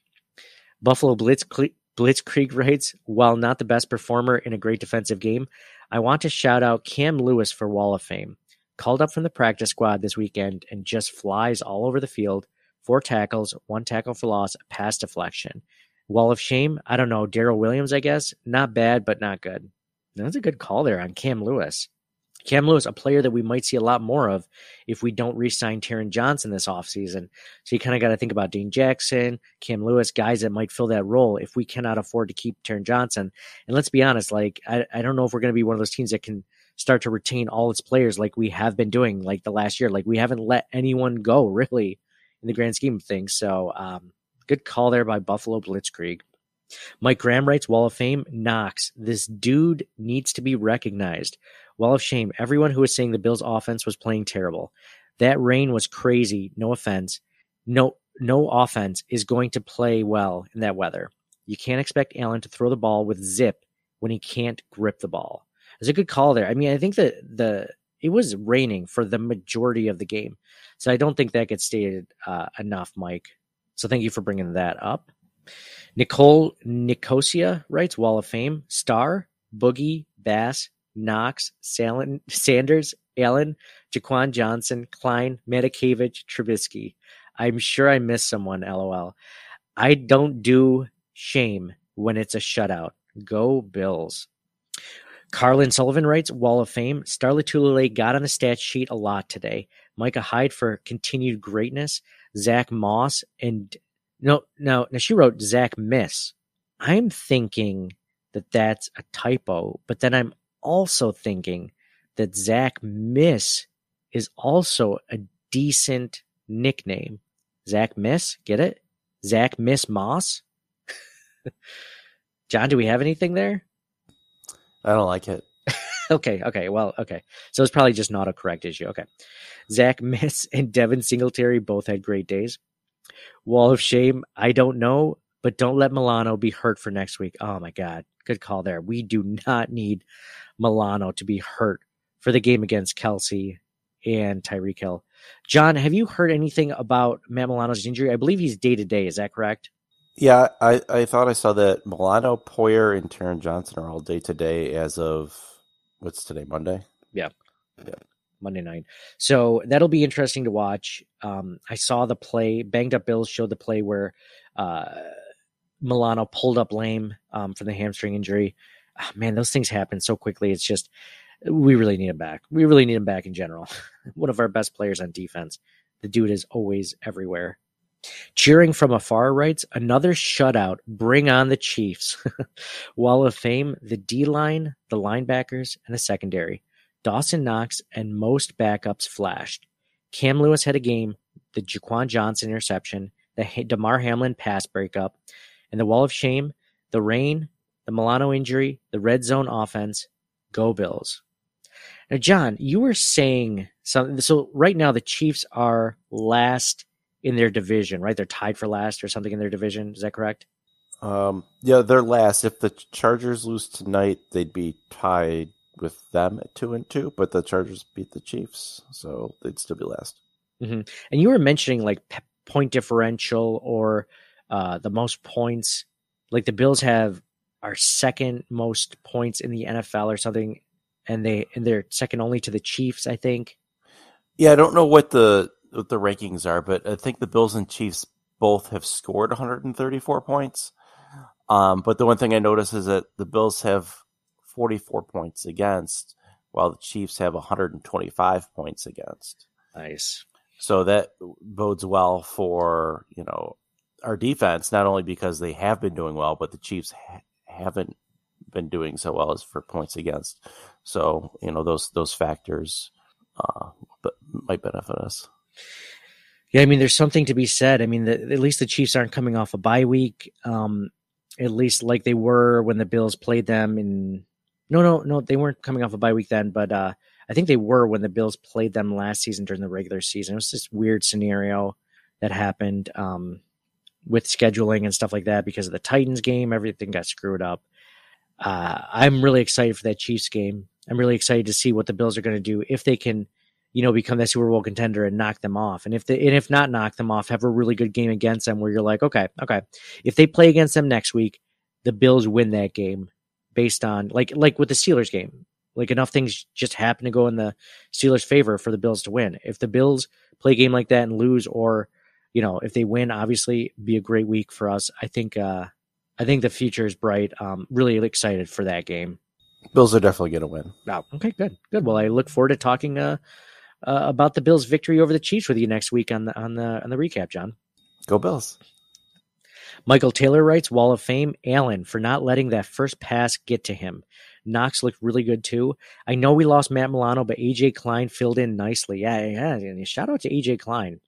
Buffalo Blitz Blitzkrieg writes, while not the best performer in a great defensive game, I want to shout out Cam Lewis for Wall of Fame. Called up from the practice squad this weekend and just flies all over the field. Four tackles, one tackle for loss, pass deflection. Wall of Shame, I don't know, Daryl Williams, I guess. Not bad, but not good. That's a good call there on Cam Lewis. Cam Lewis, a player that we might see a lot more of if we don't re-sign Taron Johnson this offseason. So you kind of got to think about Dane Jackson, Cam Lewis, guys that might fill that role if we cannot afford to keep Taron Johnson. And let's be honest, like I, I don't know if we're going to be one of those teams that can start to retain all its players like we have been doing like the last year. Like we haven't let anyone go *laughs* really in the grand scheme of things. So um, Good call there by Buffalo Blitzkrieg. Mike Graham writes Wall of Fame, Knox. This dude needs to be recognized. Wall of Shame. Everyone who was saying the Bills offense was playing terrible. That rain was crazy. No offense. No no offense is going to play well in that weather. You can't expect Allen to throw the ball with zip when he can't grip the ball. It's a good call there. I mean, I think that the it was raining for the majority of the game, so I don't think that gets stated uh, enough, Mike. So thank you for bringing that up. Nicole Nicosia writes Wall of Fame, Star, Boogie, Bass, Knox, Salen, Sanders, Allen, Jaquan Johnson, Klein, Matakevich, Trubisky. I'm sure I missed someone, lol. I don't do shame when it's a shutout. Go Bills. Carlin Sullivan writes Wall of Fame. Star Lotulelei got on the stat sheet a lot today. Micah Hyde for continued greatness. Zack Moss and no, no, now she wrote Zach Miss. I'm thinking that that's a typo, but then I'm also thinking that Zach Miss is also a decent nickname. Zach Miss, get it? Zach Miss Moss. *laughs* John, do we have anything there? I don't like it. *laughs* okay, okay, well, okay. So it's probably just not a correct issue. Okay. Zach *laughs* Miss and Devin Singletary both had great days. Wall of Shame, I don't know, but don't let Milano be hurt for next week. Oh my God. Good call there. We do not need Milano to be hurt for the game against Kelce and Tyreek Hill. John, have you heard anything about Matt Milano's injury? I believe he's day to day. Is that correct? Yeah, I, I thought I saw that Milano, Poyer, and Taron Johnson are all day to day as of what's today, Monday? Yeah. Yeah. Monday night. So that'll be interesting to watch. Um, I saw the play. Banged Up Bills showed the play where uh, Milano pulled up lame um, from the hamstring injury. Oh, man, those things happen so quickly. It's just we really need him back. We really need him back in general. *laughs* One of our best players on defense. The dude is always everywhere. Cheering from afar writes another shutout. Bring on the Chiefs. *laughs* Wall of Fame, the D line, the linebackers, and the secondary. Dawson Knox and most backups flashed. Cam Lewis had a game, the Jaquan Johnson interception, the Damar Hamlin pass breakup, and the Wall of Shame. the rain, the Milano injury, the red zone offense. Go Bills. Now, John, you were saying something. So right now, the Chiefs are last in their division, right? They're tied for last or something in their division. Is that correct? Um, yeah, they're last. If the Chargers lose tonight, they'd be tied with them at two and two. But the Chargers beat the Chiefs, so they'd still be last. Mm-hmm. And you were mentioning like point differential or uh, the most points. Like the Bills have our second most points in the NFL or something, and they and they're second only to the Chiefs, I think. Yeah, I don't know what the what the rankings are, but I think the Bills and Chiefs both have scored 134 points. Um, but the one thing I notice is that the Bills have 44 points against, while the Chiefs have 125 points against. Nice. So that bodes well for you know our defense, not only because they have been doing well, but the Chiefs ha- haven't been doing so well as for points against. So you know those those factors uh, but might benefit us. Yeah, I mean, there's something to be said. I mean, the, at least the Chiefs aren't coming off a bye week, um, at least like they were when the Bills played them in. No, no, no, they weren't coming off a bye week then, but uh, I think they were when the Bills played them last season during the regular season. It was this weird scenario that happened um, with scheduling and stuff like that because of the Titans game. Everything got screwed up. Uh, I'm really excited for that Chiefs game. I'm really excited to see what the Bills are going to do if they can, you know, become that Super Bowl contender and knock them off. And if they, and if not knock them off, have a really good game against them where you're like, okay, okay, if they play against them next week, the Bills win that game based on like like with the Steelers game. Like enough things just happen to go in the Steelers' favor for the Bills to win. If the Bills play a game like that and lose, or you know, if they win, obviously be a great week for us. I think uh I think the future is bright. Um, really excited for that game. Bills are definitely going to win. Oh, okay, good, good. Well, I look forward to talking uh, uh, about the Bills' victory over the Chiefs with you next week on the on the on the recap, John. Go Bills. Michael Taylor writes Wall of Fame Allen for not letting that first pass get to him. Knox looked really good too. I know we lost Matt Milano, but AJ Klein filled in nicely. Yeah, yeah. Shout out to AJ Klein.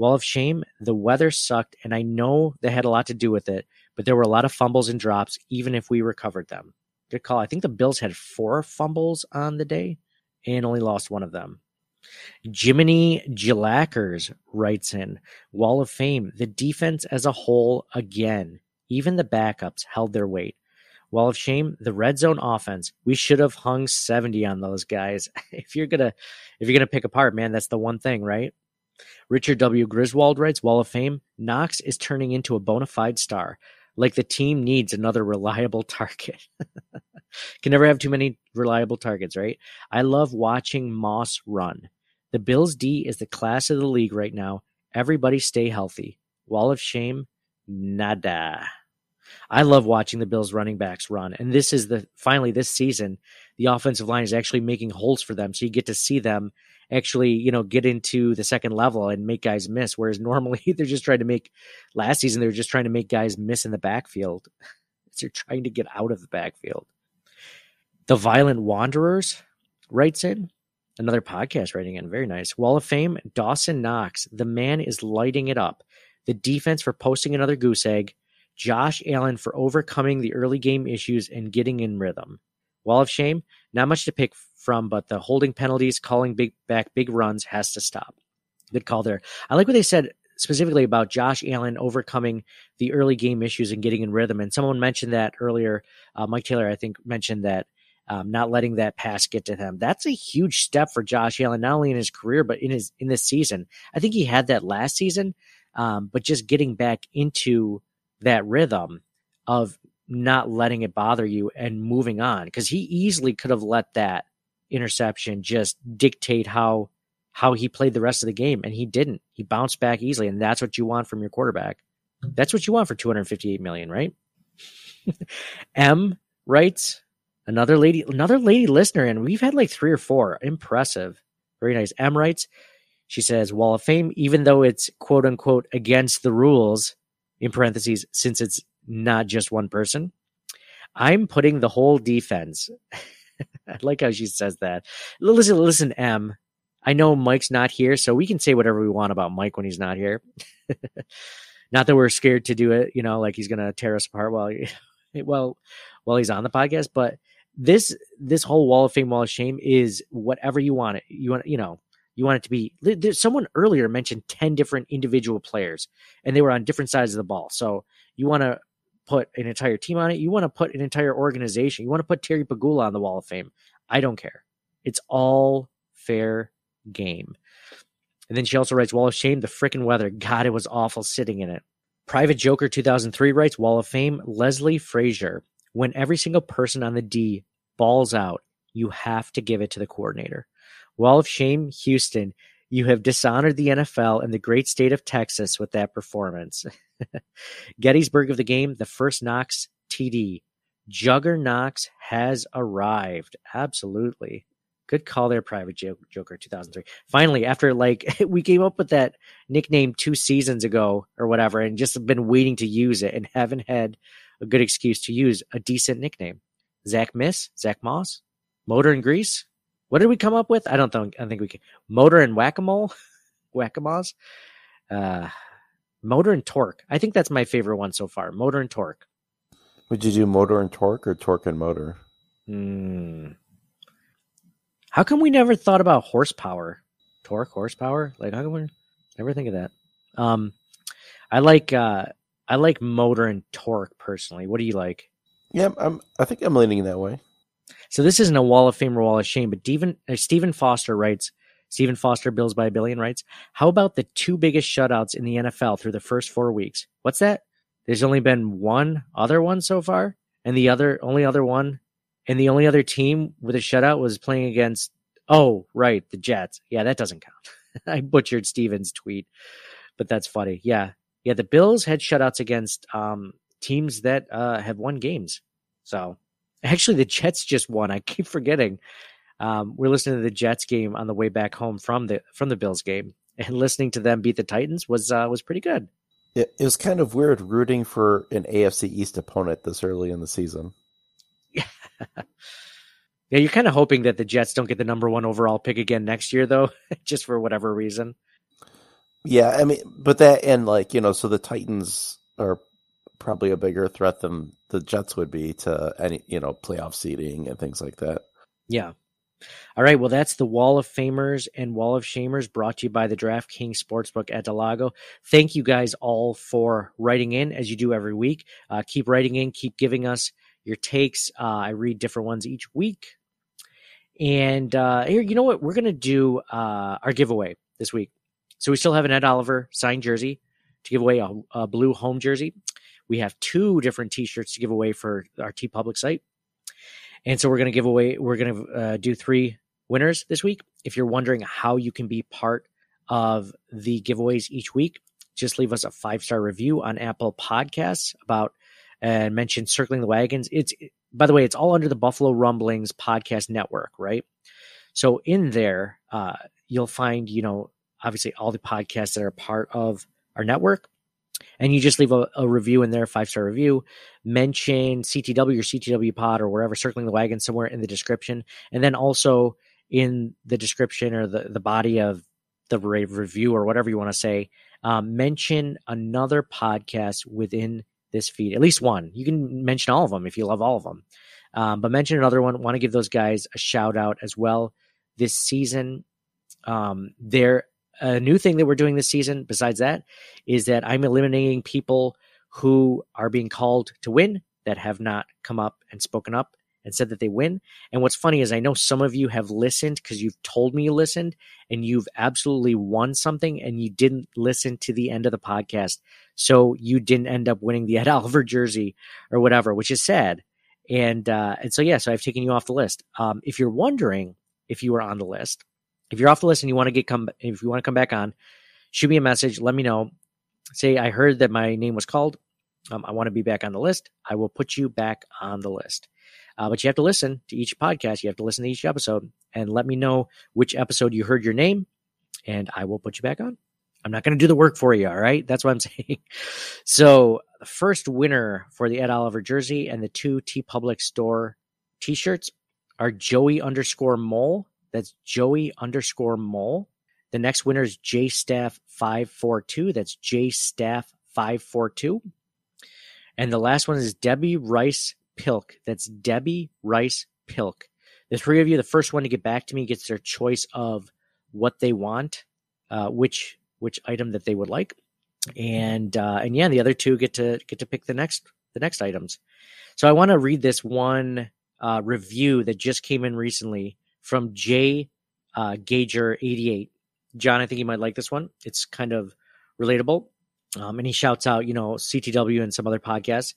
Wall of Shame, the weather sucked, and I know that had a lot to do with it, but there were a lot of fumbles and drops, even if we recovered them. Good call. I think the Bills had four fumbles on the day and only lost one of them. Jiminy Gilackers writes in Wall of Fame, the defense as a whole again. Even the backups held their weight. Wall of Shame, the red zone offense. We should have hung 70 on those guys. *laughs* if you're gonna if you're gonna pick apart, man, that's the one thing, right? Richard W. Griswold writes, Wall of Fame, Knox is turning into a bona fide star. Like the team needs another reliable *laughs* target. Can never have too many reliable targets, right? I love watching Moss run. The Bills D is the class of the league right now. Everybody stay healthy. Wall of shame, nada. I love watching the Bills running backs run. And this is the finally this season, the offensive line is actually making holes for them. So you get to see them actually, you know, get into the second level and make guys miss. Whereas normally *laughs* they're just trying to make last season, they were just trying to make guys miss in the backfield. *laughs* they're trying to get out of the backfield. The Violent Wanderers writes in another podcast writing in. Very nice. Wall of Fame, Dawson Knox. The man is lighting it up. The defense for posting another goose egg. Josh Allen for overcoming the early game issues and getting in rhythm. Wall of Shame, not much to pick from, but the holding penalties, calling big back big runs has to stop. Good call there. I like what they said specifically about Josh Allen overcoming the early game issues and getting in rhythm. And someone mentioned that earlier. Uh, Mike Taylor, I think, mentioned that um, not letting that pass get to him. That's a huge step for Josh Allen, not only in his career but in his in this season. I think he had that last season, um, but just getting back into that rhythm of not letting it bother you and moving on because he easily could have let that interception just dictate how how he played the rest of the game and he didn't. He bounced back easily and that's what you want from your quarterback. That's what you want for 258 million right? *laughs* M writes another lady another lady listener and we've had like three or four. Impressive. Very nice. M writes she says wall of fame even though it's quote unquote against the rules in parentheses since it's not just one person. I'm putting the whole defense. *laughs* I like how she says that. Listen, listen, M. I know Mike's not here, so we can say whatever we want about Mike when he's not here. *laughs* not that we're scared to do it, you know, like he's gonna tear us apart while *laughs* well while he's on the podcast. But this this whole Wall of Fame, Wall of Shame is whatever you want it. You want you know you want it to be. Someone earlier mentioned ten different individual players, and they were on different sides of the ball. So you want to put an entire team on it. You want to put an entire organization. You want to put Terry Pegula on the Wall of Fame. I don't care. It's all fair game. And then she also writes Wall of Shame, the freaking weather. God, it was awful sitting in it. Private Joker 2003 writes Wall of Fame, Leslie Frazier. When every single person on the D balls out, you have to give it to the coordinator. Wall of Shame, Houston. You have dishonored the NFL and the great state of Texas with that performance. *laughs* Gettysburg of the game, the first Knox TD. Jugger Knox has arrived. Absolutely. Good call there, Private Joker 2003. Finally, after like *laughs* we came up with that nickname two seasons ago or whatever, and just been waiting to use it and haven't had a good excuse to use a decent nickname. Zach Miss, Zack Moss, Motor and Grease. What did we come up with? I don't think I think we can. Motor and Whack a Mole, *laughs* Whack a Moss, uh, Motor and Torque. I think that's my favorite one so far. Motor and Torque. Would you do Motor and Torque or Torque and Motor? Hmm. How come we never thought about horsepower? Torque, horsepower? Like how come we never think of that? Um I like uh I like motor and torque personally. What do you like? Yeah, I'm I think I'm leaning that way. So this isn't a wall of fame or wall of shame, but Steven, uh, Stephen Foster writes, Stephen Foster Bills by a Billion writes, How about the two biggest shutouts in the NFL through the first four weeks? What's that? There's only been one other one so far, and the other only other one and the only other team with a shutout was playing against oh right the jets. Yeah that doesn't count. *laughs* I butchered steven's tweet but that's funny. Yeah. Yeah the bills had shutouts against um, teams that uh, have won games. So actually the jets just won. I keep forgetting. Um, we're listening to the jets game on the way back home from the from the bills game and listening to them beat the titans was uh, was pretty good. It, it was kind of weird rooting for an afc east opponent this early in the season. *laughs* Yeah, you're kind of hoping that the Jets don't get the number one overall pick again next year, though, *laughs* just for whatever reason. Yeah, I mean, but that and like you know, so the Titans are probably a bigger threat than the Jets would be to any you know playoff seeding and things like that. Yeah. All right. Well, that's the Wall of Famers and Wall of Shamers brought to you by the DraftKings Sportsbook at Del Lago. Thank you guys all for writing in as you do every week. Uh, keep writing in, keep giving us your takes. Uh, I read different ones each week. And uh, here, you know what? We're going to do uh, our giveaway this week. So we still have an Ed Oliver signed jersey to give away a, a blue home jersey. We have two different T-shirts to give away for our TeePublic site, and so we're going to give away. We're going to uh, do three winners this week. If you're wondering how you can be part of the giveaways each week, just leave us a five star review on Apple Podcasts about and mention circling the wagons. It's by the way, it's all under the Buffalo Rumblings podcast network, right? So in there, uh, you'll find you know obviously all the podcasts that are part of our network. And you just leave a, a review in there, five star review. Mention CTW or CTW Pod or wherever, circling the wagon somewhere in the description, and then also in the description or the the body of the review or whatever you want to say, um, mention another podcast within this feed, at least one. You can mention all of them if you love all of them, um, but mention another one. Want to give those guys a shout out as well this season. Um, they're a new thing that we're doing this season. Besides that, is that I'm eliminating people who are being called to win that have not come up and spoken up and said that they win. And what's funny is I know some of you have listened because you've told me you listened and you've absolutely won something and you didn't listen to the end of the podcast. So you didn't end up winning the *laughs* Ed Oliver jersey or whatever, which is sad. And uh, and so yeah, so I've taken you off the list. Um, if you're wondering if you were on the list, if you're off the list and you want to get come, if you want to come back on, shoot me a message. Let me know. Say I heard that my name was called. Um, I want to be back on the list. I will put you back on the list. Uh, but you have to listen to each podcast. You have to listen to each episode and let me know which episode you heard your name, and I will put you back on. I'm not going to do the work for you. All right. That's what I'm *laughs* saying. So, the first winner for the Ed Oliver jersey and the two TeePublic store t shirts are Joey underscore mole. That's Joey underscore mole. The next winner is J Staff 542. That's J Staff 542. And the last one is Debbie Rice Pilk. That's Debbie Rice Pilk. The three of you, the first one to get back to me gets their choice of what they want, uh, which which item that they would like, and uh, and yeah, the other two get to get to pick the next the next items. So I want to read this one uh, review that just came in recently from J uh, Gager eighty eight. John, I think you might like this one. It's kind of relatable, um, and he shouts out, you know, CTW and some other podcasts.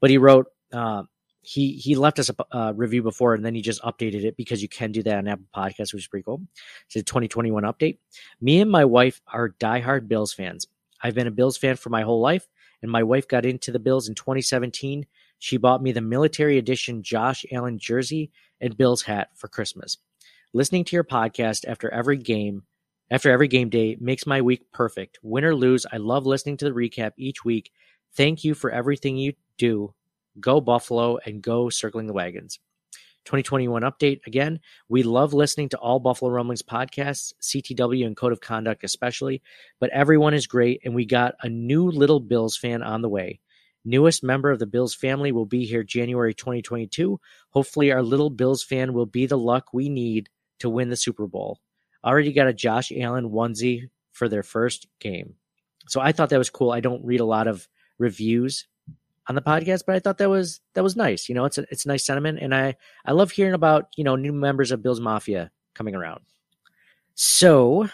But he wrote, uh, he he left us a uh, review before and then he just updated it because you can do that on Apple Podcasts, which is pretty cool. It's a 2021 update. Me and my wife are diehard Bills fans. I've been a Bills fan for my whole life, and my wife got into the Bills in 2017. She bought me the military edition Josh Allen jersey and Bills hat for Christmas. Listening to your podcast after every game, after every game day makes my week perfect. Win or lose, I love listening to the recap each week. Thank you for everything you do Go Buffalo and go circling the wagons. 2021 update again. We love listening to all Buffalo Rumblings podcasts, CTW and Code of Conduct especially, but everyone is great and we got a new little Bills fan on the way. Newest member of the Bills family will be here January 2022. Hopefully our little Bills fan will be the luck we need to win the Super Bowl. Already got a Josh Allen onesie for their first game. So I thought that was cool. I don't read a lot of reviews on the podcast, but I thought that was that was nice. You know, it's a it's a nice sentiment, and I I love hearing about you know new members of Bills Mafia coming around. So,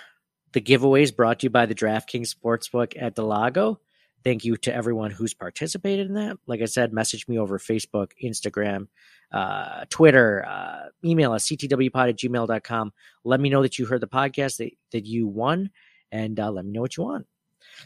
the giveaways brought to you by the DraftKings Sportsbook at Del Lago. Thank you to everyone who's participated in that. Like I said, message me over Facebook, Instagram, uh, Twitter, uh, email us, ctwpod at gmail.com. Let me know that you heard the podcast, that, that you won, and uh, let me know what you want.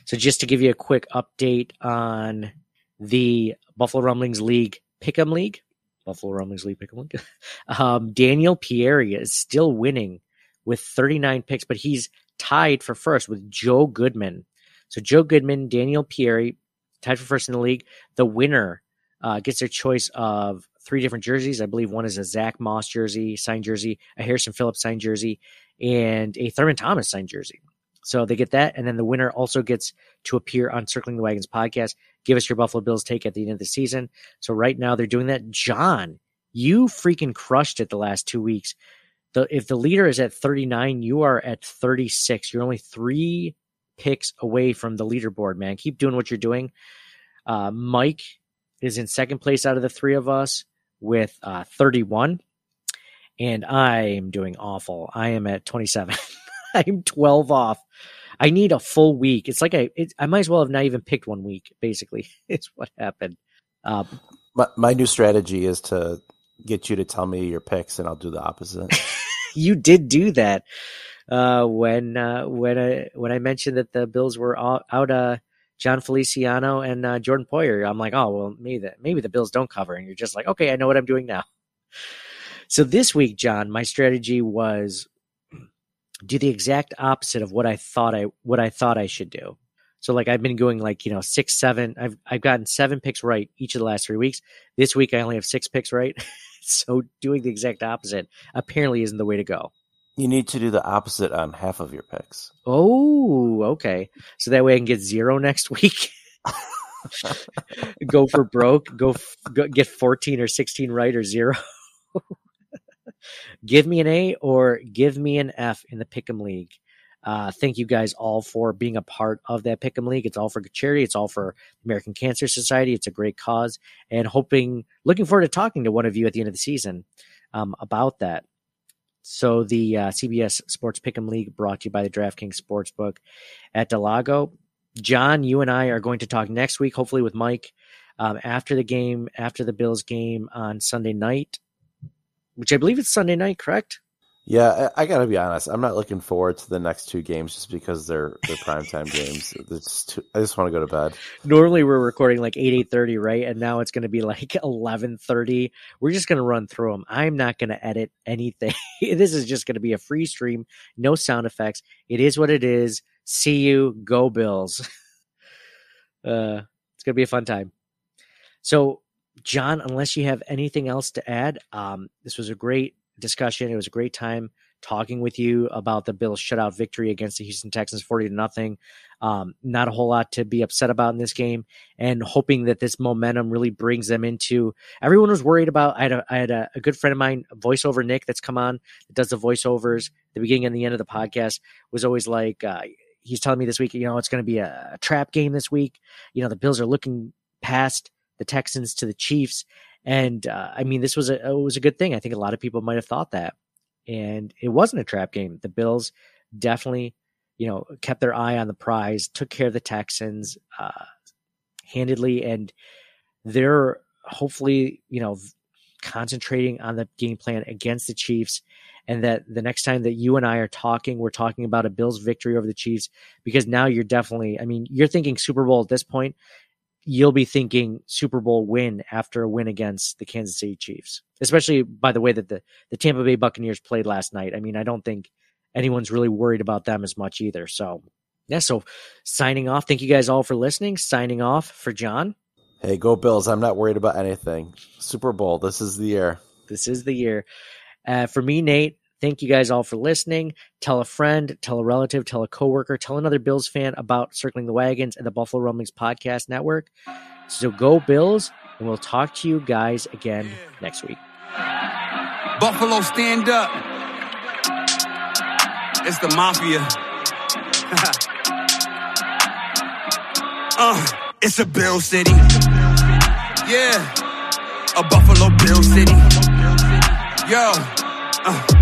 So, just to give you a quick update on the Buffalo Rumblings League Pick'em League, Buffalo Rumblings League Pick'em League. *laughs* um, Daniel Pieri is still winning with 39 picks, but he's tied for first with Joe Goodman. So Joe Goodman, Daniel Pieri, tied for first in the league. The winner uh, gets their choice of three different jerseys. I believe one is a Zack Moss jersey, signed jersey, a Harrison Phillips signed jersey, and a Thurman Thomas signed jersey. So they get that, and then the winner also gets to appear on Circling the Wagons podcast. Give us your Buffalo Bills take at the end of the season. So right now they're doing that. John, you freaking crushed it the last two weeks. The, if the leader is at 39, you are at 36. You're only three picks away from the leaderboard, man. Keep doing what you're doing. Uh, Mike is in second place out of the three of us with uh, 31, and I am doing awful. I am at 27. *laughs* I'm 12 off. I need a full week. It's like I, it, I might as well have not even picked one week. Basically, *laughs* it's what happened. Um, my, my new strategy is to get you to tell me your picks, and I'll do the opposite. *laughs* you did do that uh, when uh, when I when I mentioned that the Bills were all, out uh, Jon Feliciano and uh, Jordan Poyer. I'm like, oh well, maybe the maybe the Bills don't cover, and you're just like, okay, I know what I'm doing now. *laughs* So this week, John, my strategy was do the exact opposite of what I thought I what I thought I should do. So like I've been going like, you know, six, seven. I've I've gotten seven picks right each of the last three weeks. This week I only have six picks right. *laughs* so doing the exact opposite apparently isn't the way to go. You need to do the opposite on half of your picks. Oh, okay. So that way I can get zero next week. *laughs* go for broke. Go, go get fourteen or sixteen right or zero *laughs* give me an A or give me an F in the Pick'em League. Uh, thank you guys all for being a part of that Pick'em League. It's all for charity. It's all for American Cancer Society. It's a great cause, and hoping, looking forward to talking to one of you at the end of the season um, about that. So the uh, CBS Sports Pick'em League brought to you by the DraftKings Sportsbook at Del Lago. John, you and I are going to talk next week, hopefully with Mike, um, after the game, after the Bills game on Sunday night which I believe it's Sunday night, correct? Yeah, I, I got to be honest. I'm not looking forward to the next two games just because they're they're primetime *laughs* games. It's too, I just want to go to bed. Normally we're recording like eight eight thirty, right? And now it's going to be like *laughs* eleven thirty. We're just going to run through them. I'm not going to edit anything. *laughs* this is just going to be a free stream, no sound effects. It is what it is. See you, go Bills. uh, it's going to be a fun time. So John, unless you have anything else to add, um, this was a great discussion. It was a great time talking with you about the Bills shutout victory against the Houston Texans, forty to nothing. Um, not a whole lot to be upset about in this game, and hoping that this momentum really brings them into. Everyone was worried about. I had a, I had a, a good friend of mine, voiceover Nick, that's come on that does the voiceovers. The beginning and the end of the podcast was always like. Uh, he's telling me this week, you know, it's going to be a, a trap game this week. You know, the Bills are looking past the Texans to the Chiefs, and uh, I mean, this was a it was a good thing. I think a lot of people might have thought that, and it wasn't a trap game. The Bills definitely, you know, kept their eye on the prize, took care of the Texans uh, handedly, and they're hopefully, you know, concentrating on the game plan against the Chiefs. And that the next time that you and I are talking, we're talking about a Bills victory over the Chiefs because now you're definitely, I mean, you're thinking Super Bowl at this point you'll be thinking Super Bowl win after a win against the Kansas City Chiefs, especially by the way that the, the Tampa Bay Buccaneers played last night. I mean, I don't think anyone's really worried about them as much either. So, yeah, so signing off. Thank you guys all for listening. Signing off for John. Hey, go Bills. I'm not worried about anything. Super Bowl. This is the year. This is the year. Uh, for me, Nate, Thank you guys all for listening. Tell a friend, tell a relative, tell a coworker, tell another Bills fan about Circling the Wagons and the Buffalo Rumblings Podcast Network. So go Bills, and we'll talk to you guys again next week. Buffalo, stand up. It's the mafia. *laughs* uh, it's a Bill City. Yeah, a Buffalo Bill City. Yo, uh.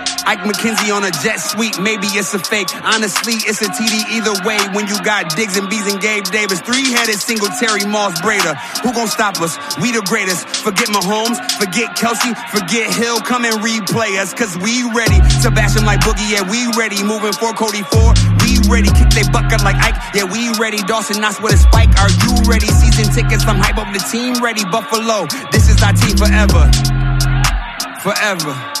Ike McKenzie on a jet sweep, maybe it's a fake. Honestly, it's a TD either way when you got Diggs and Bees and Gabe Davis. Three-headed Singletary Moss Breida. Who gon' stop us? We the greatest. Forget Mahomes, forget Kelce, forget Hill. Come and replay us, cause we ready. Sebastian like Boogie, yeah, we ready. Moving for Cody Ford, we ready. Kick they bucket like Ike, yeah, we ready. Dawson Knox with a spike, are you ready? Season tickets, I'm hype up the team ready. Buffalo, this is our team forever. Forever.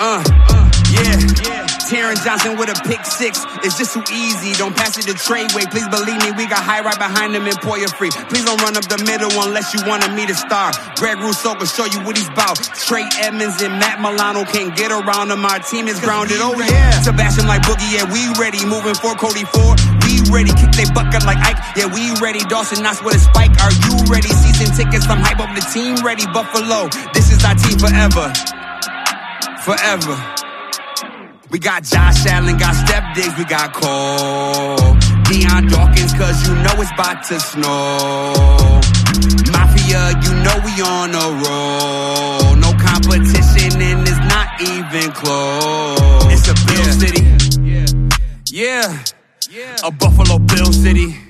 Uh, yeah. Yeah. Taron Johnson with a pick six. It's just too easy. Don't pass it to trade way. Please believe me, we got Hyde right behind him and Poyer free. Please don't run up the middle unless you wanted me to star. Greg Rousseau can show you what he's about. Trey Edmunds and Matt Milano can't get around him. Our team is grounded. Oh yeah. Sebastian like Boogie, yeah, we ready. Moving for Cody Ford. We ready. Kick they bucket like Ike. Yeah, we ready. Dawson Knox with a spike. Are you ready? Season tickets, I'm hype up the team ready. Buffalo, this is our team forever forever. We got Josh Allen, got Stef Diggs, we got Cole. Dion Dawkins, cause you know it's about to snow. Mafia, you know we on a roll. No competition and it's not even close. It's a Bill City. Yeah. Yeah. A Buffalo Bill City.